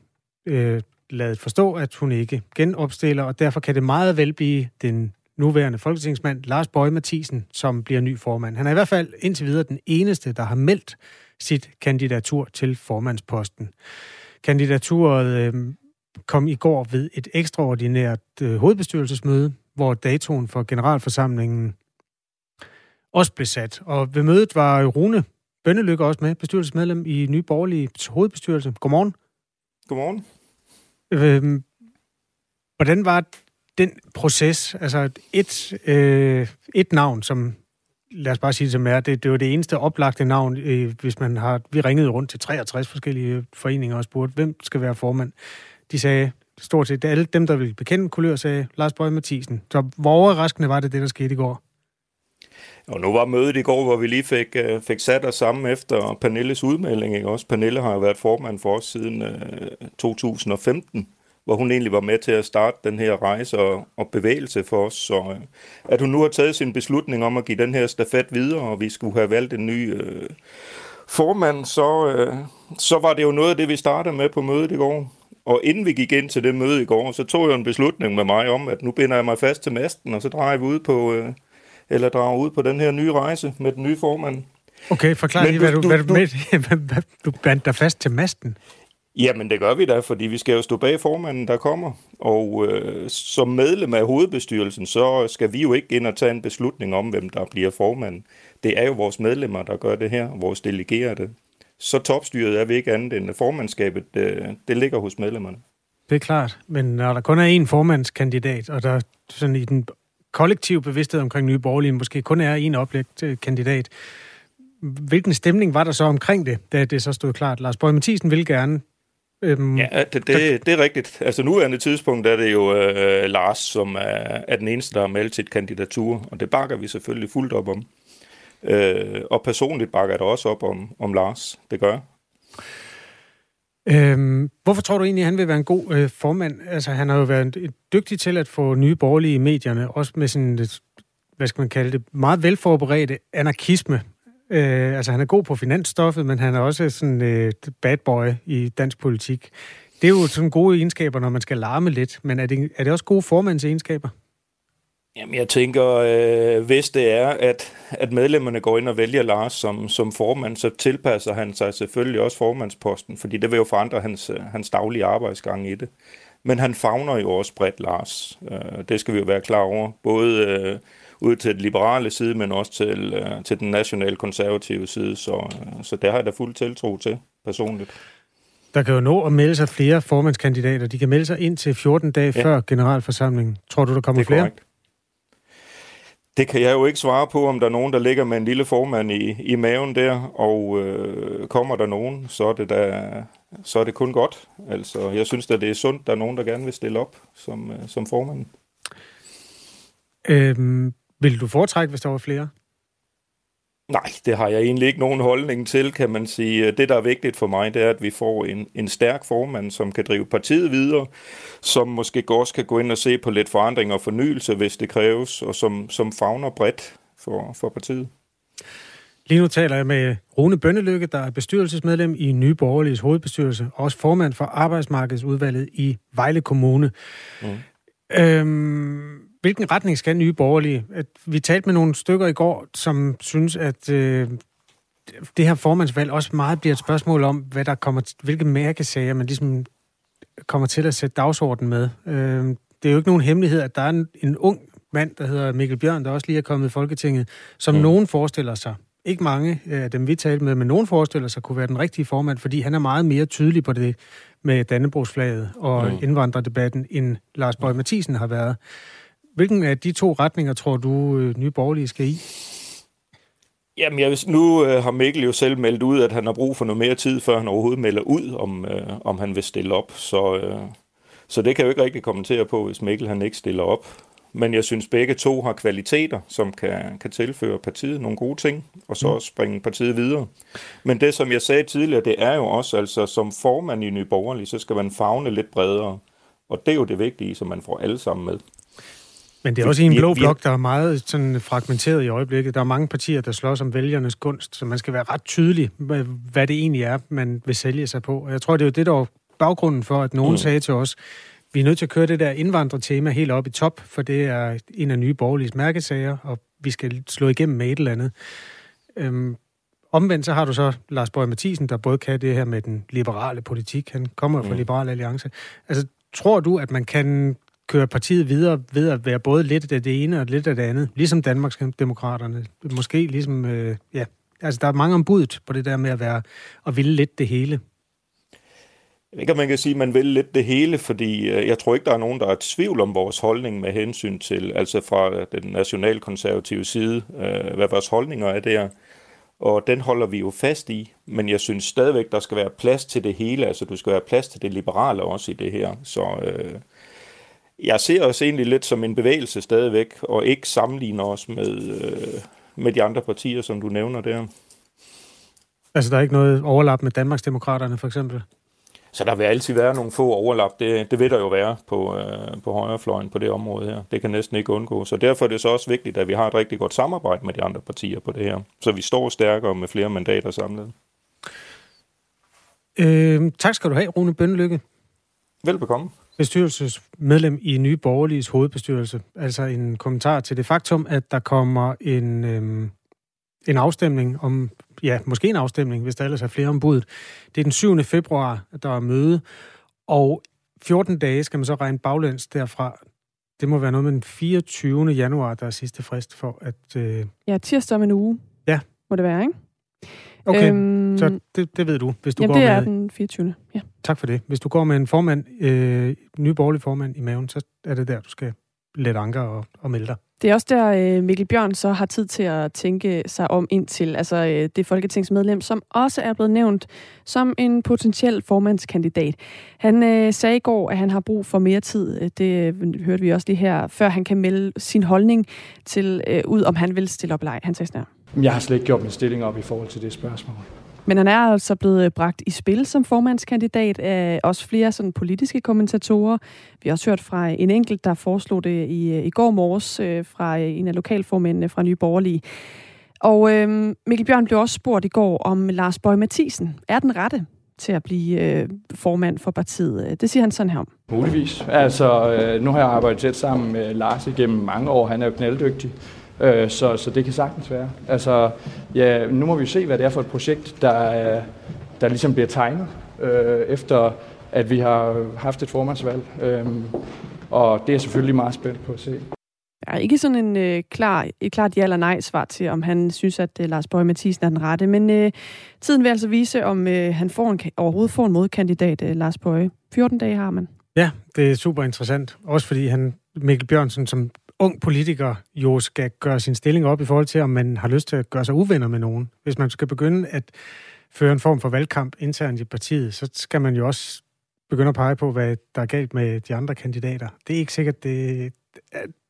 øh, ladet forstå, at hun ikke genopstiller, og derfor kan det meget vel blive den nuværende folketingsmand Lars Bøge Mathisen, som bliver ny formand. Han er i hvert fald indtil videre den eneste, der har meldt sit kandidatur til formandsposten. Kandidaturet øh, kom i går ved et ekstraordinært øh, hovedbestyrelsesmøde, hvor datoen for generalforsamlingen også blev sat. Og ved mødet var Rune Bønnelykke også med, bestyrelsesmedlem i Nye Borgerlige hovedbestyrelse. Godmorgen. Godmorgen. Øh, hvordan var den proces? Altså et, øh, et navn, som lad os bare sige det som er, det, det var det eneste oplagte navn, øh, hvis man har... Vi ringede rundt til 63 forskellige foreninger og spurgte, hvem skal være formand? De sagde, stort set alle dem, der ville bekende kulør, sagde Lars Bøge Mathisen. Så hvor overraskende var det, det der skete i går? Og nu var mødet i går, hvor vi lige fik, øh, fik sat os sammen efter Pernilles udmelding. Ikke? Også Pernille har jo været formand for os siden øh, 2015, hvor hun egentlig var med til at starte den her rejse og, og bevægelse for os. Så uh, at hun nu har taget sin beslutning om at give den her stafet videre, og vi skulle have valgt en ny uh, formand, så, uh, så var det jo noget af det, vi startede med på mødet i går. Og inden vi gik ind til det møde i går, så tog jeg en beslutning med mig om, at nu binder jeg mig fast til masten, og så drejer vi ud på, øh, eller drager ud på den her nye rejse med den nye formand. Okay, forklar lige, hvad du, du, hvad du, med, du bandt dig fast til masten. Jamen, det gør vi da, fordi vi skal jo stå bag formanden, der kommer. Og øh, som medlem af hovedbestyrelsen, så skal vi jo ikke ind og tage en beslutning om, hvem der bliver formanden. Det er jo vores medlemmer, der gør det her, vores delegerede så topstyret er vi ikke andet end formandskabet, det, det ligger hos medlemmerne. Det er klart, men når der kun er én formandskandidat, og der sådan i den kollektive bevidsthed omkring Nye Borgerlige måske kun er én oplægt kandidat, hvilken stemning var der så omkring det, da det så stod klart? Lars Borg Mathisen vil gerne Øhm, ja, det, det, det er rigtigt. Altså nuværende tidspunkt er det jo øh, Lars, som er, er den eneste, der har meldt sit kandidatur, og det bakker vi selvfølgelig fuldt op om. Øh, og personligt bakker jeg da også op om, om Lars. Det gør Øhm, hvorfor tror du egentlig, at han vil være en god øh, formand? Altså, han har jo været dygtig til at få nye borgerlige i medierne, også med sådan, hvad skal man kalde det, meget velforberedte anarkisme. Øh, altså, han er god på finansstoffet, men han er også sådan øh, bad boy i dansk politik. Det er jo sådan gode egenskaber, når man skal larme lidt, men er det, er det også gode formandsegenskaber? Jamen, jeg tænker, øh, hvis det er, at, at medlemmerne går ind og vælger Lars som, som formand, så tilpasser han sig selvfølgelig også formandsposten, fordi det vil jo forandre hans, hans daglige arbejdsgang i det. Men han fagner jo også bredt Lars. Øh, det skal vi jo være klar over. Både øh, ud til den liberale side, men også til, øh, til den nationale konservative side. Så, øh, så det har jeg da fuld tiltro til personligt. Der kan jo nå at melde sig flere formandskandidater. De kan melde sig ind til 14 dage ja. før generalforsamlingen. Tror du, der kommer flere? Korrekt. Det kan jeg jo ikke svare på, om der er nogen, der ligger med en lille formand i, i maven der, og øh, kommer der nogen, så er det da, så er det kun godt. Altså, jeg synes at det er sundt, der er nogen, der gerne vil stille op som, øh, som formand. Øhm, vil du foretrække, hvis der var flere? Nej, det har jeg egentlig ikke nogen holdning til, kan man sige. Det, der er vigtigt for mig, det er, at vi får en, en stærk formand, som kan drive partiet videre, som måske også kan gå ind og se på lidt forandring og fornyelse, hvis det kræves, og som, som fagner bredt for, for partiet. Lige nu taler jeg med Rune Bønnelykke, der er bestyrelsesmedlem i Nye Borgerliges hovedbestyrelse, og også formand for Arbejdsmarkedsudvalget i Vejle Kommune. Mm. Øhm, hvilken retning skal Nye Borgerlige? At vi talte med nogle stykker i går, som synes, at øh, det her formandsvalg også meget bliver et spørgsmål om, hvad der kommer, hvilke mærkesager man ligesom kommer til at sætte dagsordenen med. Øh, det er jo ikke nogen hemmelighed, at der er en, en ung mand, der hedder Mikkel Bjørn, der også lige er kommet i Folketinget, som mm. nogen forestiller sig, ikke mange af dem, vi talte med, men nogen forestiller sig kunne være den rigtige formand, fordi han er meget mere tydelig på det med Dannebrogsflaget og mm. indvandrerdebatten, end Lars Bøge Mathisen har været. Hvilken af de to retninger tror du, øh, Nye Borgerlige skal i? Jamen, jeg, nu øh, har Mikkel jo selv meldt ud, at han har brug for noget mere tid, før han overhovedet melder ud, om, øh, om han vil stille op. Så, øh, så det kan jeg jo ikke rigtig kommentere på, hvis Mikkel han ikke stiller op. Men jeg synes, begge to har kvaliteter, som kan, kan tilføre partiet nogle gode ting, og så mm. springe partiet videre. Men det, som jeg sagde tidligere, det er jo også, altså som formand i Nye Borgerlige, så skal man fagne lidt bredere. Og det er jo det vigtige, så man får alle sammen med. Men det er også i en blå blok, der er meget sådan fragmenteret i øjeblikket. Der er mange partier, der slås om vælgernes gunst, så man skal være ret tydelig, hvad det egentlig er, man vil sælge sig på. Og jeg tror, det er jo det, der var baggrunden for, at nogen mm. sagde til os, vi er nødt til at køre det der indvandrertema helt op i top, for det er en af nye borgerlige mærkesager, og vi skal slå igennem med et eller andet. Øhm, omvendt så har du så Lars Borg Mathisen, der både kan det her med den liberale politik. Han kommer fra mm. Liberal Alliance. Altså, tror du, at man kan kører partiet videre ved at være både lidt af det ene og lidt af det andet, ligesom Danmarks Demokraterne. Måske ligesom, øh, ja, altså der er mange ombud på det der med at være og ville lidt det hele. Jeg ikke, man kan sige, at man vil lidt det hele, fordi øh, jeg tror ikke, der er nogen, der er i tvivl om vores holdning med hensyn til, altså fra øh, den nationalkonservative side, øh, hvad vores holdninger er der. Og den holder vi jo fast i, men jeg synes stadigvæk, der skal være plads til det hele, altså du skal være plads til det liberale også i det her. Så øh, jeg ser os egentlig lidt som en bevægelse stadigvæk, og ikke sammenligner os med, øh, med de andre partier, som du nævner der. Altså, der er ikke noget overlap med Danmarksdemokraterne, for eksempel? Så der vil altid være nogle få overlap. Det, det vil der jo være på, øh, på højrefløjen på det område her. Det kan næsten ikke undgå. Så derfor er det så også vigtigt, at vi har et rigtig godt samarbejde med de andre partier på det her. Så vi står stærkere med flere mandater samlet. Øh, tak skal du have, Rune Bønnelykke. Velbekomme bestyrelsesmedlem i Nye Borgerliges hovedbestyrelse. Altså en kommentar til det faktum, at der kommer en, øhm, en afstemning om, ja, måske en afstemning, hvis der ellers er flere ombud. Det er den 7. februar, at der er møde, og 14 dage skal man så regne baglæns derfra. Det må være noget med den 24. januar, der er sidste frist for at... Øh... Ja, tirsdag om en uge. Ja. Må det være, ikke? Okay, øhm, så det, det ved du, hvis du jamen, går det med... er den 24. Ja. Tak for det. Hvis du går med en formand, øh, ny borgerlig formand i maven, så er det der, du skal lette anker og, og melde dig. Det er også der, øh, Mikkel Bjørn så har tid til at tænke sig om ind til. Altså øh, det folketingsmedlem, som også er blevet nævnt som en potentiel formandskandidat. Han øh, sagde i går, at han har brug for mere tid. Det øh, hørte vi også lige her, før han kan melde sin holdning til øh, ud, om han vil stille op eller ej. Han sagde sådan her. Jeg har slet ikke gjort min stilling op i forhold til det spørgsmål. Men han er altså blevet bragt i spil som formandskandidat af også flere sådan politiske kommentatorer. Vi har også hørt fra en enkelt, der foreslog det i, i går morges øh, fra en af lokalformændene fra Nye Borgerlige. Og øh, Mikkel Bjørn blev også spurgt i går, om Lars Bøge Mathisen er den rette til at blive øh, formand for partiet. Det siger han sådan her om. Muligvis. Altså, øh, nu har jeg arbejdet tæt sammen med Lars igennem mange år. Han er jo knalddygtig. Øh, så, så det kan sagtens være. Altså, ja, nu må vi se, hvad det er for et projekt, der, der ligesom bliver tegnet, øh, efter at vi har haft et formandsvalg. Øh, og det er selvfølgelig meget spændt på at se. Der er ikke sådan en øh, klar, et klart ja eller nej svar til, om han synes, at øh, Lars Bøge Mathisen er den rette. Men øh, tiden vil altså vise, om øh, han får en, overhovedet får en modkandidat, øh, Lars Bøge. 14 dage har man. Ja, det er super interessant. Også fordi han, Mikkel Bjørnsen, som ung politiker jo skal gøre sin stilling op i forhold til, om man har lyst til at gøre sig uvenner med nogen. Hvis man skal begynde at føre en form for valgkamp internt i partiet, så skal man jo også begynde at pege på, hvad der er galt med de andre kandidater. Det er ikke sikkert, det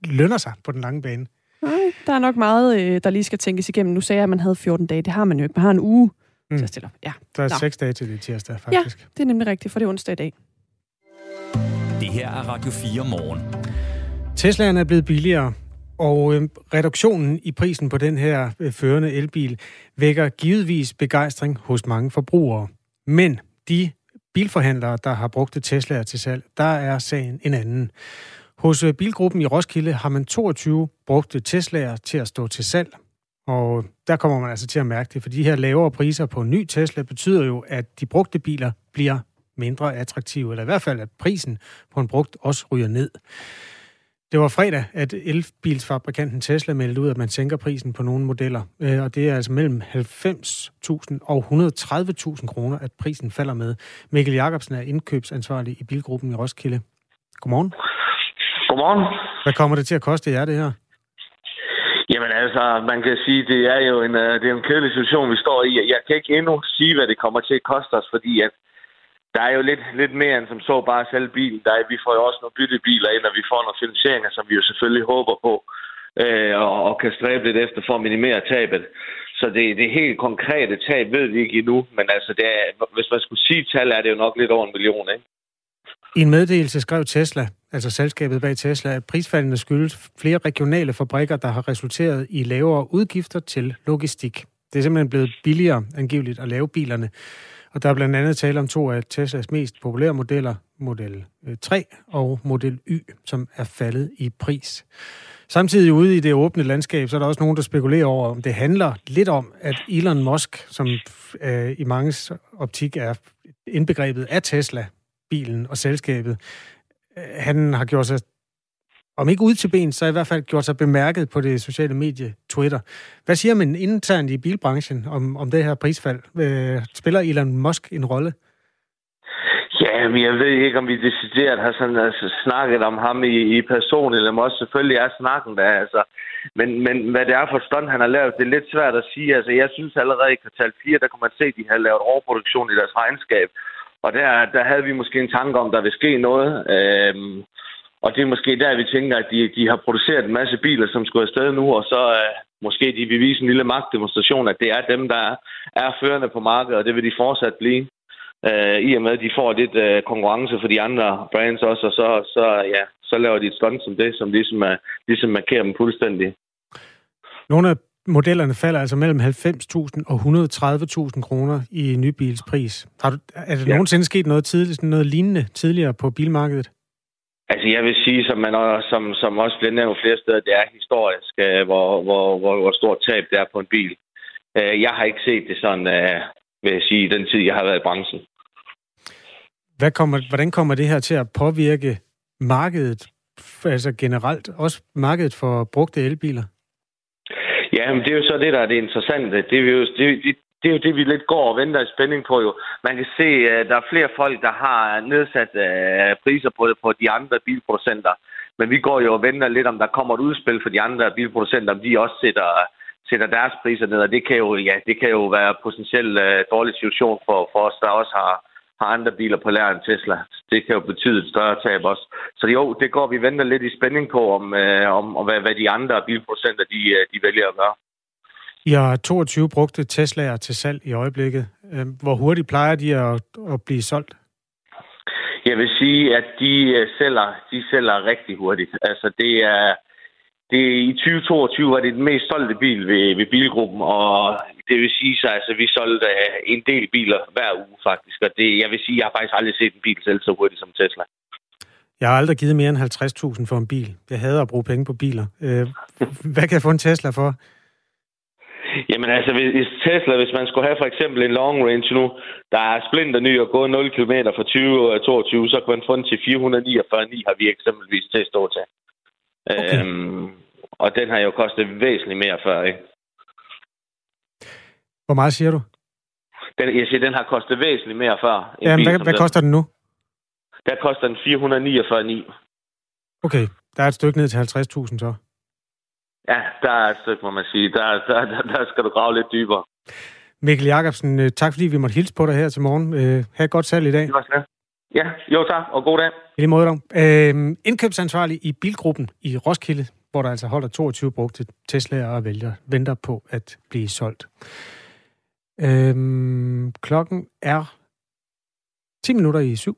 lønner sig på den lange bane. Nej, der er nok meget, øh, der lige skal tænkes igennem. Nu sagde jeg, at man havde 14 dage. Det har man jo ikke. Man har en uge mm. til at stille op. Ja. Der er Nå. 6 dage til det tirsdag, faktisk. Ja, det er nemlig rigtigt, for det er onsdag i dag. Det her er Radio 4 morgen. Teslaen er blevet billigere, og øh, reduktionen i prisen på den her øh, førende elbil vækker givetvis begejstring hos mange forbrugere. Men de bilforhandlere, der har brugt Teslaer til salg, der er sagen en anden. Hos øh, Bilgruppen i Roskilde har man 22 brugte Teslaer til at stå til salg. Og der kommer man altså til at mærke det, for de her lavere priser på en ny Tesla betyder jo, at de brugte biler bliver mindre attraktive, eller i hvert fald, at prisen på en brugt også ryger ned. Det var fredag, at elbilsfabrikanten Tesla meldte ud, at man sænker prisen på nogle modeller. Øh, og det er altså mellem 90.000 og 130.000 kroner, at prisen falder med. Mikkel Jacobsen er indkøbsansvarlig i Bilgruppen i Roskilde. Godmorgen. Godmorgen. Hvad kommer det til at koste jer, det her? Jamen altså, man kan sige, det er jo en, øh, det er en kedelig situation, vi står i. Jeg kan ikke endnu sige, hvad det kommer til at koste os, fordi at der er jo lidt, lidt mere end som så bare selv bilen. Der er, vi får jo også nogle byttebiler ind, og vi får nogle finansieringer, som vi jo selvfølgelig håber på, øh, og, og kan stræbe lidt efter for at minimere tabet. Så det, det helt konkrete tab ved vi ikke endnu, men altså, det er, hvis man skulle sige tal, er det jo nok lidt over en million, ikke? I en meddelelse skrev Tesla, altså selskabet bag Tesla, at prisfaldene skyldes flere regionale fabrikker, der har resulteret i lavere udgifter til logistik. Det er simpelthen blevet billigere angiveligt at lave bilerne. Og der er blandt andet tale om to af Teslas mest populære modeller, Model øh, 3 og Model Y, som er faldet i pris. Samtidig ude i det åbne landskab, så er der også nogen, der spekulerer over, om det handler lidt om, at Elon Musk, som øh, i mange optik er indbegrebet af Tesla, bilen og selskabet, øh, han har gjort sig om ikke ud til ben, så i hvert fald gjort sig bemærket på det sociale medie Twitter. Hvad siger man internt i bilbranchen om, om det her prisfald? Øh, spiller Elon Musk en rolle? Ja, men jeg ved ikke, om vi decideret har sådan, altså, snakket om ham i, i person, eller også selvfølgelig er snakken der. Altså. Men, men hvad det er for stund, han har lavet, det er lidt svært at sige. Altså, jeg synes allerede i kvartal 4, der kunne man se, at de har lavet overproduktion i deres regnskab. Og der, der havde vi måske en tanke om, der vil ske noget. Øhm, og det er måske der, vi tænker, at de, de har produceret en masse biler, som skulle afsted nu, og så øh, måske de vil vise en lille magtdemonstration, at det er dem, der er førende på markedet, og det vil de fortsat blive. Øh, I og med, at de får lidt øh, konkurrence for de andre brands også, og så, så, ja, så laver de et stunt som det, som ligesom, er, ligesom markerer dem fuldstændig. Nogle af modellerne falder altså mellem 90.000 og 130.000 kroner i nybilspris. Har du, er der ja. nogensinde sket noget, tidligt, noget lignende tidligere på bilmarkedet? Altså, jeg vil sige, som, man også, som, som også bliver nævnt flere steder, det er historisk, øh, hvor, hvor, hvor, hvor stort tab det er på en bil. Øh, jeg har ikke set det sådan, øh, vil jeg sige, den tid, jeg har været i branchen. Hvad kommer, hvordan kommer det her til at påvirke markedet, altså generelt, også markedet for brugte elbiler? Ja, men det er jo så det, der er det interessante. Det er jo, det, det, det er jo det, vi lidt går og venter i spænding på jo. Man kan se, at der er flere folk, der har nedsat øh, priser på, på de andre bilproducenter. Men vi går jo og venter lidt, om der kommer et udspil for de andre bilproducenter, om de også sætter, sætter deres priser ned. Og det kan jo, ja, det kan jo være potentielt uh, øh, dårlig situation for, for os, der også har, har andre biler på lærer end Tesla. Det kan jo betyde et større tab også. Så jo, det går vi venter lidt i spænding på, om, uh, om, om hvad, hvad de andre bilproducenter de, de vælger at gøre. I har 22 brugte Tesla'er til salg i øjeblikket. Øhm, hvor hurtigt plejer de at, at blive solgt? Jeg vil sige, at de øh, sælger, de sælger rigtig hurtigt. Altså det er, det i 2022 var det den mest solgte bil ved, ved bilgruppen, og det vil sige så, altså vi solgte øh, en del biler hver uge faktisk, og det, jeg vil sige, jeg har faktisk aldrig set en bil sælge så hurtigt som Tesla. Jeg har aldrig givet mere end 50.000 for en bil. Jeg hader at bruge penge på biler. Øh, hvad kan jeg få en Tesla for? Jamen altså, hvis Tesla, hvis man skulle have for eksempel en long range nu, der er splinter ny og gå 0 km fra 20 og 22, så kan man få den til 449,9 har vi eksempelvis til at stå til. Okay. Øhm, og den har jo kostet væsentligt mere før, ikke? Hvor meget siger du? Den, jeg siger, den har kostet væsentligt mere før. Jamen, bil, hvad, hvad koster den nu? Der koster den 449,9. Okay, der er et stykke ned til 50.000 så? Ja, der er et stykke, må man sige. Der, der, der, der skal du grave lidt dybere. Mikkel Jacobsen, øh, tak fordi vi måtte hilse på dig her til morgen. Øh, ha' et godt salg i dag. Det var sådan. Ja, jo tak, og god dag. I lige måde dog. Øh, indkøbsansvarlig i Bilgruppen i Roskilde, hvor der altså holder 22 brugte Tesla'er og vælger, venter på at blive solgt. Øh, klokken er 10 minutter i syv.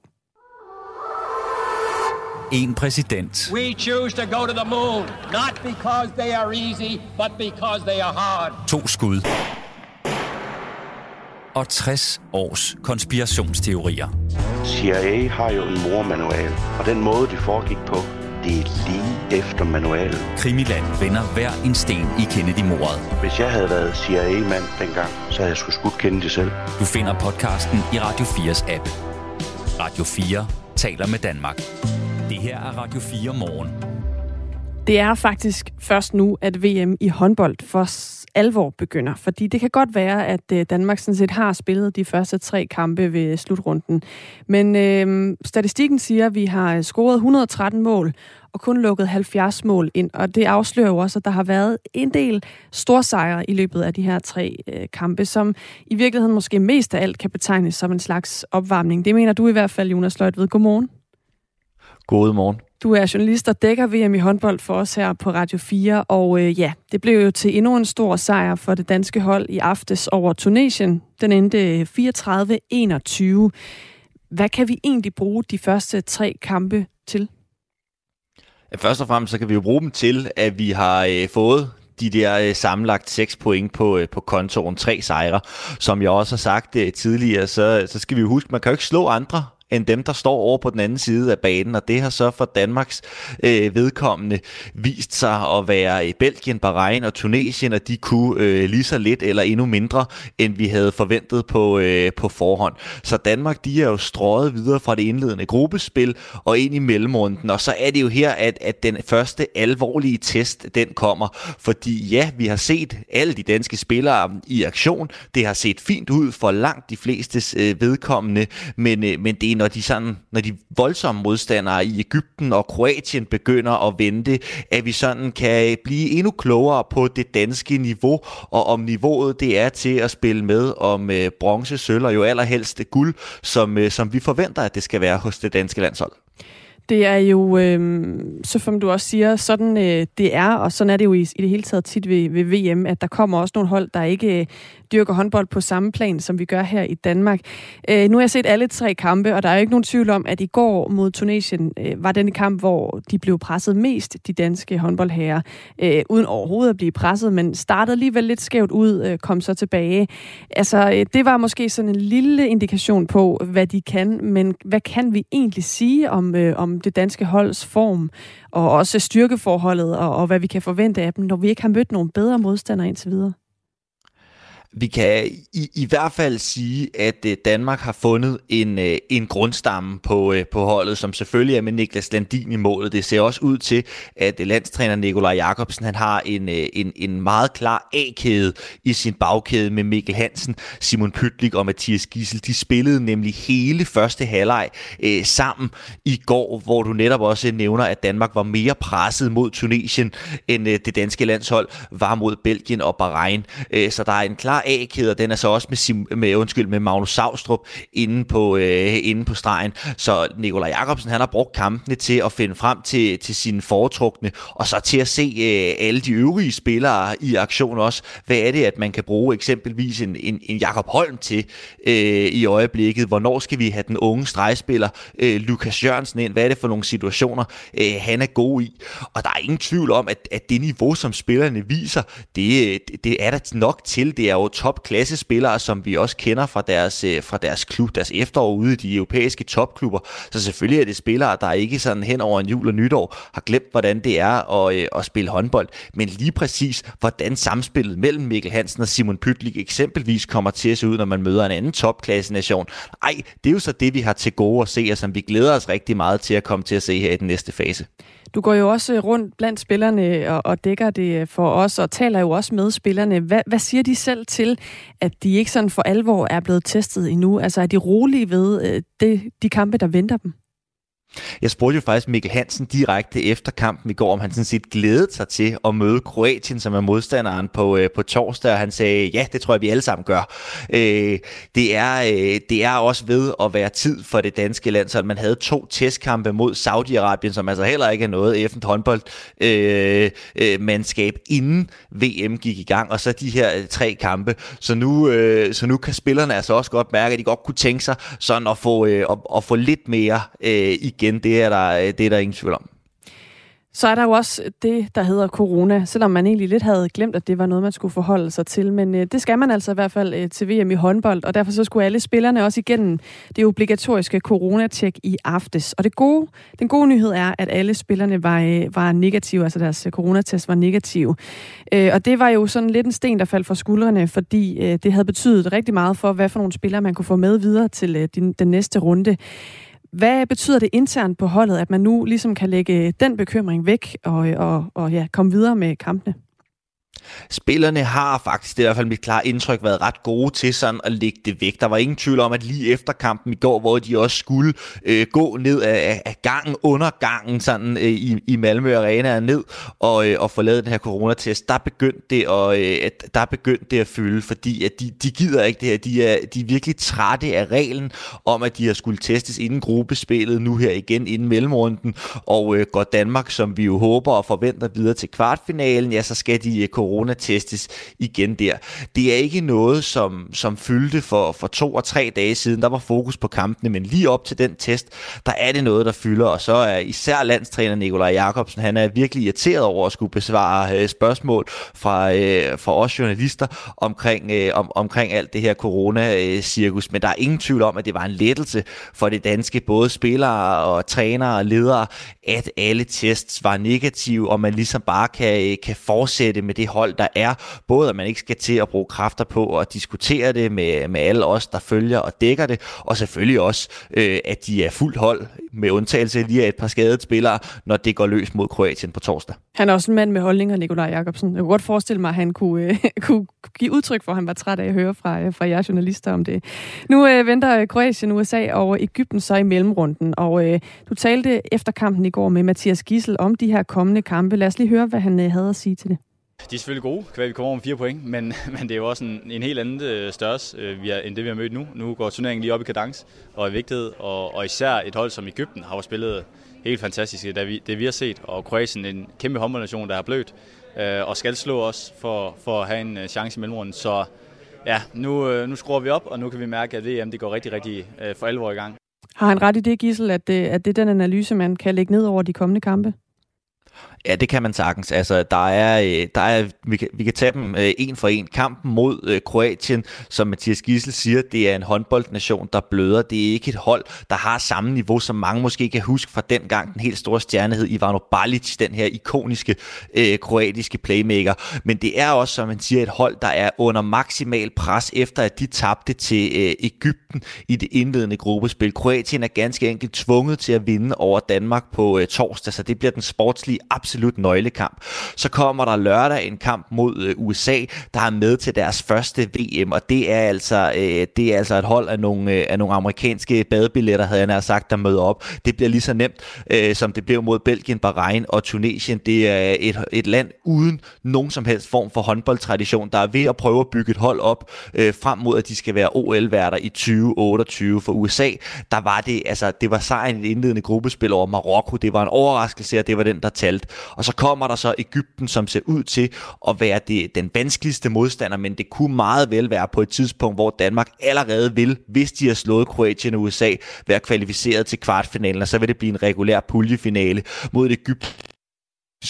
En præsident. We choose to go to the moon, not because they are easy, but because they are hard. To skud. Og 60 års konspirationsteorier. CIA har jo en mormanual, og den måde, det foregik på, det er lige efter manualen. Krimiland vender hver en sten i Kennedy-mordet. Hvis jeg havde været CIA-mand dengang, så havde jeg sgu skudt Kennedy selv. Du finder podcasten i Radio 4's app. Radio 4 taler med Danmark. Det her er Radio 4 morgen. Det er faktisk først nu, at VM i håndbold for alvor begynder. Fordi det kan godt være, at øh, Danmark sådan set har spillet de første tre kampe ved slutrunden. Men øh, statistikken siger, at vi har øh, scoret 113 mål og kun lukket 70 mål ind. Og det afslører jo også, at der har været en del storsejre i løbet af de her tre øh, kampe, som i virkeligheden måske mest af alt kan betegnes som en slags opvarmning. Det mener du i hvert fald, Jonas Løjt ved. Godmorgen. God morgen. Du er journalist og dækker VM i håndbold for os her på Radio 4, og øh, ja, det blev jo til endnu en stor sejr for det danske hold i aftes over Tunesien. Den endte 34-21. Hvad kan vi egentlig bruge de første tre kampe til? Først og fremmest så kan vi jo bruge dem til, at vi har øh, fået de der øh, sammenlagt 6 point på, øh, på kontoren, tre sejre. Som jeg også har sagt øh, tidligere, så, så skal vi jo huske, man kan jo ikke slå andre end dem, der står over på den anden side af banen, og det har så for Danmarks øh, vedkommende vist sig at være i Belgien, Bahrain og Tunesien, og de kunne øh, lige så lidt eller endnu mindre, end vi havde forventet på, øh, på forhånd. Så Danmark, de er jo strøget videre fra det indledende gruppespil og ind i mellemrunden, og så er det jo her, at, at den første alvorlige test, den kommer, fordi ja, vi har set alle de danske spillere i aktion, det har set fint ud for langt de fleste øh, vedkommende, men, øh, men det er når de, sådan, når de voldsomme modstandere i Ægypten og Kroatien begynder at vente, at vi sådan kan blive endnu klogere på det danske niveau, og om niveauet det er til at spille med om øh, bronze, sølv og jo allerhelst guld, som, øh, som vi forventer, at det skal være hos det danske landshold. Det er jo, øh, så som du også siger, sådan øh, det er, og sådan er det jo i, i det hele taget tit ved, ved VM, at der kommer også nogle hold, der ikke dyrker håndbold på samme plan, som vi gør her i Danmark. Øh, nu har jeg set alle tre kampe, og der er jo ikke nogen tvivl om, at i går mod Tunesien øh, var den kamp, hvor de blev presset mest, de danske håndboldherrer, øh, uden overhovedet at blive presset, men startede alligevel lidt skævt ud, øh, kom så tilbage. Altså, øh, det var måske sådan en lille indikation på, hvad de kan, men hvad kan vi egentlig sige om, øh, om det danske holds form, og også styrkeforholdet, og, og hvad vi kan forvente af dem, når vi ikke har mødt nogen bedre modstandere indtil videre? Vi kan i, i hvert fald sige, at øh, Danmark har fundet en, øh, en grundstamme på, øh, på holdet, som selvfølgelig er med Niklas Landin i målet. Det ser også ud til, at landstræner Nikolaj Jakobsen han har en, øh, en, en meget klar A-kæde i sin bagkæde med Mikkel Hansen, Simon Pytlik og Mathias Gissel. De spillede nemlig hele første halvleg øh, sammen i går, hvor du netop også nævner, at Danmark var mere presset mod Tunesien, end øh, det danske landshold var mod Belgien og Bahrain. Øh, så der er en klar klar A-kæder, den er så også med, Sim, med, undskyld, med Magnus Savstrup inde på, øh, inde på stregen. Så Nikolaj Jakobsen han har brugt kampene til at finde frem til, til sine foretrukne, og så til at se øh, alle de øvrige spillere i aktion også. Hvad er det, at man kan bruge eksempelvis en, en, en Jakob Holm til øh, i øjeblikket? Hvornår skal vi have den unge stregspiller øh, Lukas Jørgensen ind? Hvad er det for nogle situationer, øh, han er god i? Og der er ingen tvivl om, at, at det niveau, som spillerne viser, det, øh, det er der nok til. Det er jo topklasse spillere, som vi også kender fra deres, øh, fra deres klub, deres efterår ude i de europæiske topklubber. Så selvfølgelig er det spillere, der ikke sådan hen over en jul og nytår har glemt, hvordan det er at, øh, at spille håndbold. Men lige præcis, hvordan samspillet mellem Mikkel Hansen og Simon Pytlik eksempelvis kommer til at se ud, når man møder en anden topklasse nation. Ej, det er jo så det, vi har til gode at se, og som vi glæder os rigtig meget til at komme til at se her i den næste fase. Du går jo også rundt blandt spillerne og, og dækker det for os, og taler jo også med spillerne. Hvad, hvad siger de selv til, at de ikke sådan for alvor er blevet testet endnu? Altså er de rolige ved øh, det, de kampe, der venter dem? Jeg spurgte jo faktisk Mikkel Hansen direkte efter kampen i går, om han sådan set glædede sig til at møde Kroatien, som er modstanderen på, øh, på torsdag, og han sagde, ja, det tror jeg, vi alle sammen gør. Øh, det, er, øh, det er også ved at være tid for det danske land, så man havde to testkampe mod Saudi-Arabien, som altså heller ikke er noget effent håndbold øh, øh, inden VM gik i gang, og så de her øh, tre kampe. Så nu, øh, så nu kan spillerne altså også godt mærke, at de godt kunne tænke sig sådan at få, øh, at, at få lidt mere øh, igen. Det er, der, det er der ingen tvivl om. Så er der jo også det, der hedder corona, selvom man egentlig lidt havde glemt, at det var noget, man skulle forholde sig til. Men øh, det skal man altså i hvert fald øh, til VM i håndbold, og derfor så skulle alle spillerne også igennem det obligatoriske coronatjek i aftes. Og det gode, den gode nyhed er, at alle spillerne var, øh, var negative, altså deres øh, coronatest var negativ. Øh, og det var jo sådan lidt en sten, der faldt fra skuldrene, fordi øh, det havde betydet rigtig meget for, hvad for nogle spillere man kunne få med videre til øh, din, den næste runde. Hvad betyder det internt på holdet, at man nu ligesom kan lægge den bekymring væk og, og, og ja, komme videre med kampene? Spillerne har faktisk, det er i hvert fald mit klare indtryk, været ret gode til sådan at lægge det væk. Der var ingen tvivl om, at lige efter kampen i går, hvor de også skulle øh, gå ned af, af gangen, under gangen sådan, øh, i, i Malmø Arena ned og, øh, og få lavet den her coronatest, der begyndte det at, øh, der begyndte det at fylde, fordi at de, de gider ikke det her. De er, de er virkelig trætte af reglen om, at de har skulle testes inden gruppespillet, nu her igen inden mellemrunden, og øh, går Danmark, som vi jo håber og forventer videre til kvartfinalen, ja, så skal de øh, coronatestes igen der. Det er ikke noget, som, som fyldte for, for to og tre dage siden. Der var fokus på kampene, men lige op til den test, der er det noget, der fylder. Og så er især landstræner Nikolaj Jakobsen, han er virkelig irriteret over at skulle besvare øh, spørgsmål fra, øh, fra os journalister omkring, øh, om, omkring alt det her corona-cirkus. Men der er ingen tvivl om, at det var en lettelse for det danske, både spillere og trænere og ledere, at alle tests var negative, og man ligesom bare kan, kan fortsætte med det hold, der er. Både at man ikke skal til at bruge kræfter på at diskutere det med, med alle os, der følger og dækker det, og selvfølgelig også, øh, at de er fuldt hold, med undtagelse lige af et par skadede spillere, når det går løs mod Kroatien på torsdag. Han er også en mand med holdninger, Nikolaj Jakobsen. Jeg kunne godt forestille mig, at han kunne, øh, kunne give udtryk for, at han var træt af at høre fra, øh, fra jer journalister om det. Nu øh, venter Kroatien, USA og Ægypten så i mellemrunden, og øh, du talte efter kampen i går med Mathias Gissel om de her kommende kampe. Lad os lige høre, hvad han øh, havde at sige til det. De er selvfølgelig gode, kan vi kommer over med fire point, men, men det er jo også en, en helt anden øh, størrelse øh, vi er, end det, vi har mødt nu. Nu går turneringen lige op i kadence og i vigtighed, og, og især et hold som Ægypten har jo spillet helt fantastisk, det vi, det vi har set, og Kroatien en kæmpe håndboldnation, der har blødt, øh, og skal slå os for, for at have en øh, chance i mellemrunden. Så ja, nu, øh, nu skruer vi op, og nu kan vi mærke, at VM det går rigtig, rigtig øh, for alvor i gang. Har han ret i det, Gissel, at det, at det er den analyse, man kan lægge ned over de kommende kampe? Ja, det kan man sagtens. Altså, der er, øh, der er, vi, kan, vi kan tage dem øh, en for en. Kampen mod øh, Kroatien, som Mathias Gissel siger, det er en håndboldnation, der bløder. Det er ikke et hold, der har samme niveau, som mange måske kan huske fra dengang den helt store stjernehed Ivano Balic, den her ikoniske øh, kroatiske playmaker. Men det er også, som man siger, et hold, der er under maksimal pres, efter at de tabte til øh, Ægypten i det indledende gruppespil. Kroatien er ganske enkelt tvunget til at vinde over Danmark på øh, torsdag, så det bliver den sportslige absolut absolut nøglekamp. Så kommer der lørdag en kamp mod øh, USA, der er med til deres første VM, og det er altså, øh, det er altså et hold af nogle, øh, af nogle amerikanske badebilletter, havde jeg nær sagt, der møder op. Det bliver lige så nemt, øh, som det blev mod Belgien, Bahrain og Tunesien. Det er et, et land uden nogen som helst form for håndboldtradition, der er ved at prøve at bygge et hold op øh, frem mod, at de skal være OL-værter i 2028 for USA. Der var det, altså, det var sejren i det indledende gruppespil over Marokko. Det var en overraskelse, og det var den, der talte. Og så kommer der så Ægypten, som ser ud til at være det, den vanskeligste modstander, men det kunne meget vel være på et tidspunkt, hvor Danmark allerede vil, hvis de har slået Kroatien og USA, være kvalificeret til kvartfinalen, og så vil det blive en regulær puljefinale mod Ægypten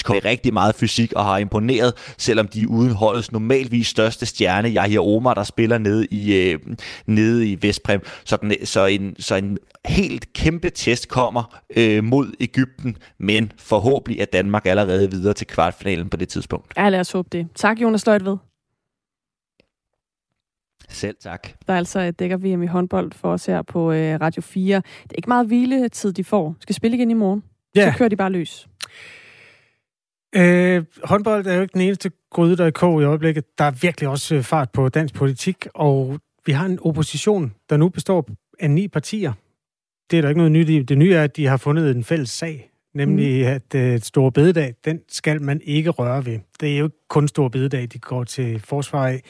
kommer rigtig meget fysik og har imponeret, selvom de er uden holdets normalvis største stjerne, Yahya Omar, der spiller nede i, øh, nede i Vestprem. Så, den, så, en, så en helt kæmpe test kommer øh, mod Ægypten, men forhåbentlig er Danmark allerede videre til kvartfinalen på det tidspunkt. Ja, lad os håbe det. Tak, Jonas Løjtved. Selv tak. Der er altså dækker VM i håndbold for os her på øh, Radio 4. Det er ikke meget hviletid, de får. Skal spille igen i morgen. Ja. Så kører de bare løs. Øh, håndbold er jo ikke den eneste gryde, der er i kog i øjeblikket. Der er virkelig også øh, fart på dansk politik, og vi har en opposition, der nu består af ni partier. det er der ikke noget nyt i. Det nye er, at de har fundet en fælles sag, nemlig mm. at øh, Store Bededag, den skal man ikke røre ved. Det er jo ikke kun Store Bededag, de går til forsvar af.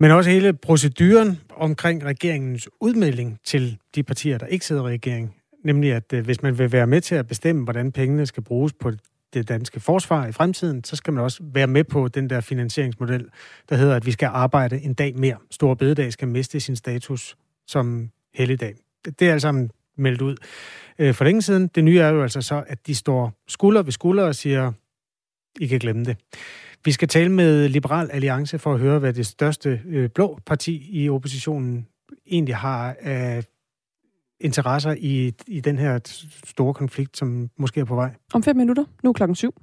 Men også hele proceduren omkring regeringens udmelding til de partier, der ikke sidder i regeringen. Nemlig, at øh, hvis man vil være med til at bestemme, hvordan pengene skal bruges på det danske forsvar i fremtiden, så skal man også være med på den der finansieringsmodel, der hedder, at vi skal arbejde en dag mere. Store bededag skal miste sin status som helligdag. Det er altså meldt ud øh, for længe siden. Det nye er jo altså så, at de står skulder ved skulder og siger, I kan glemme det. Vi skal tale med Liberal Alliance for at høre, hvad det største øh, blå parti i oppositionen egentlig har af interesser i, i den her store konflikt, som måske er på vej. Om fem minutter. Nu er klokken syv.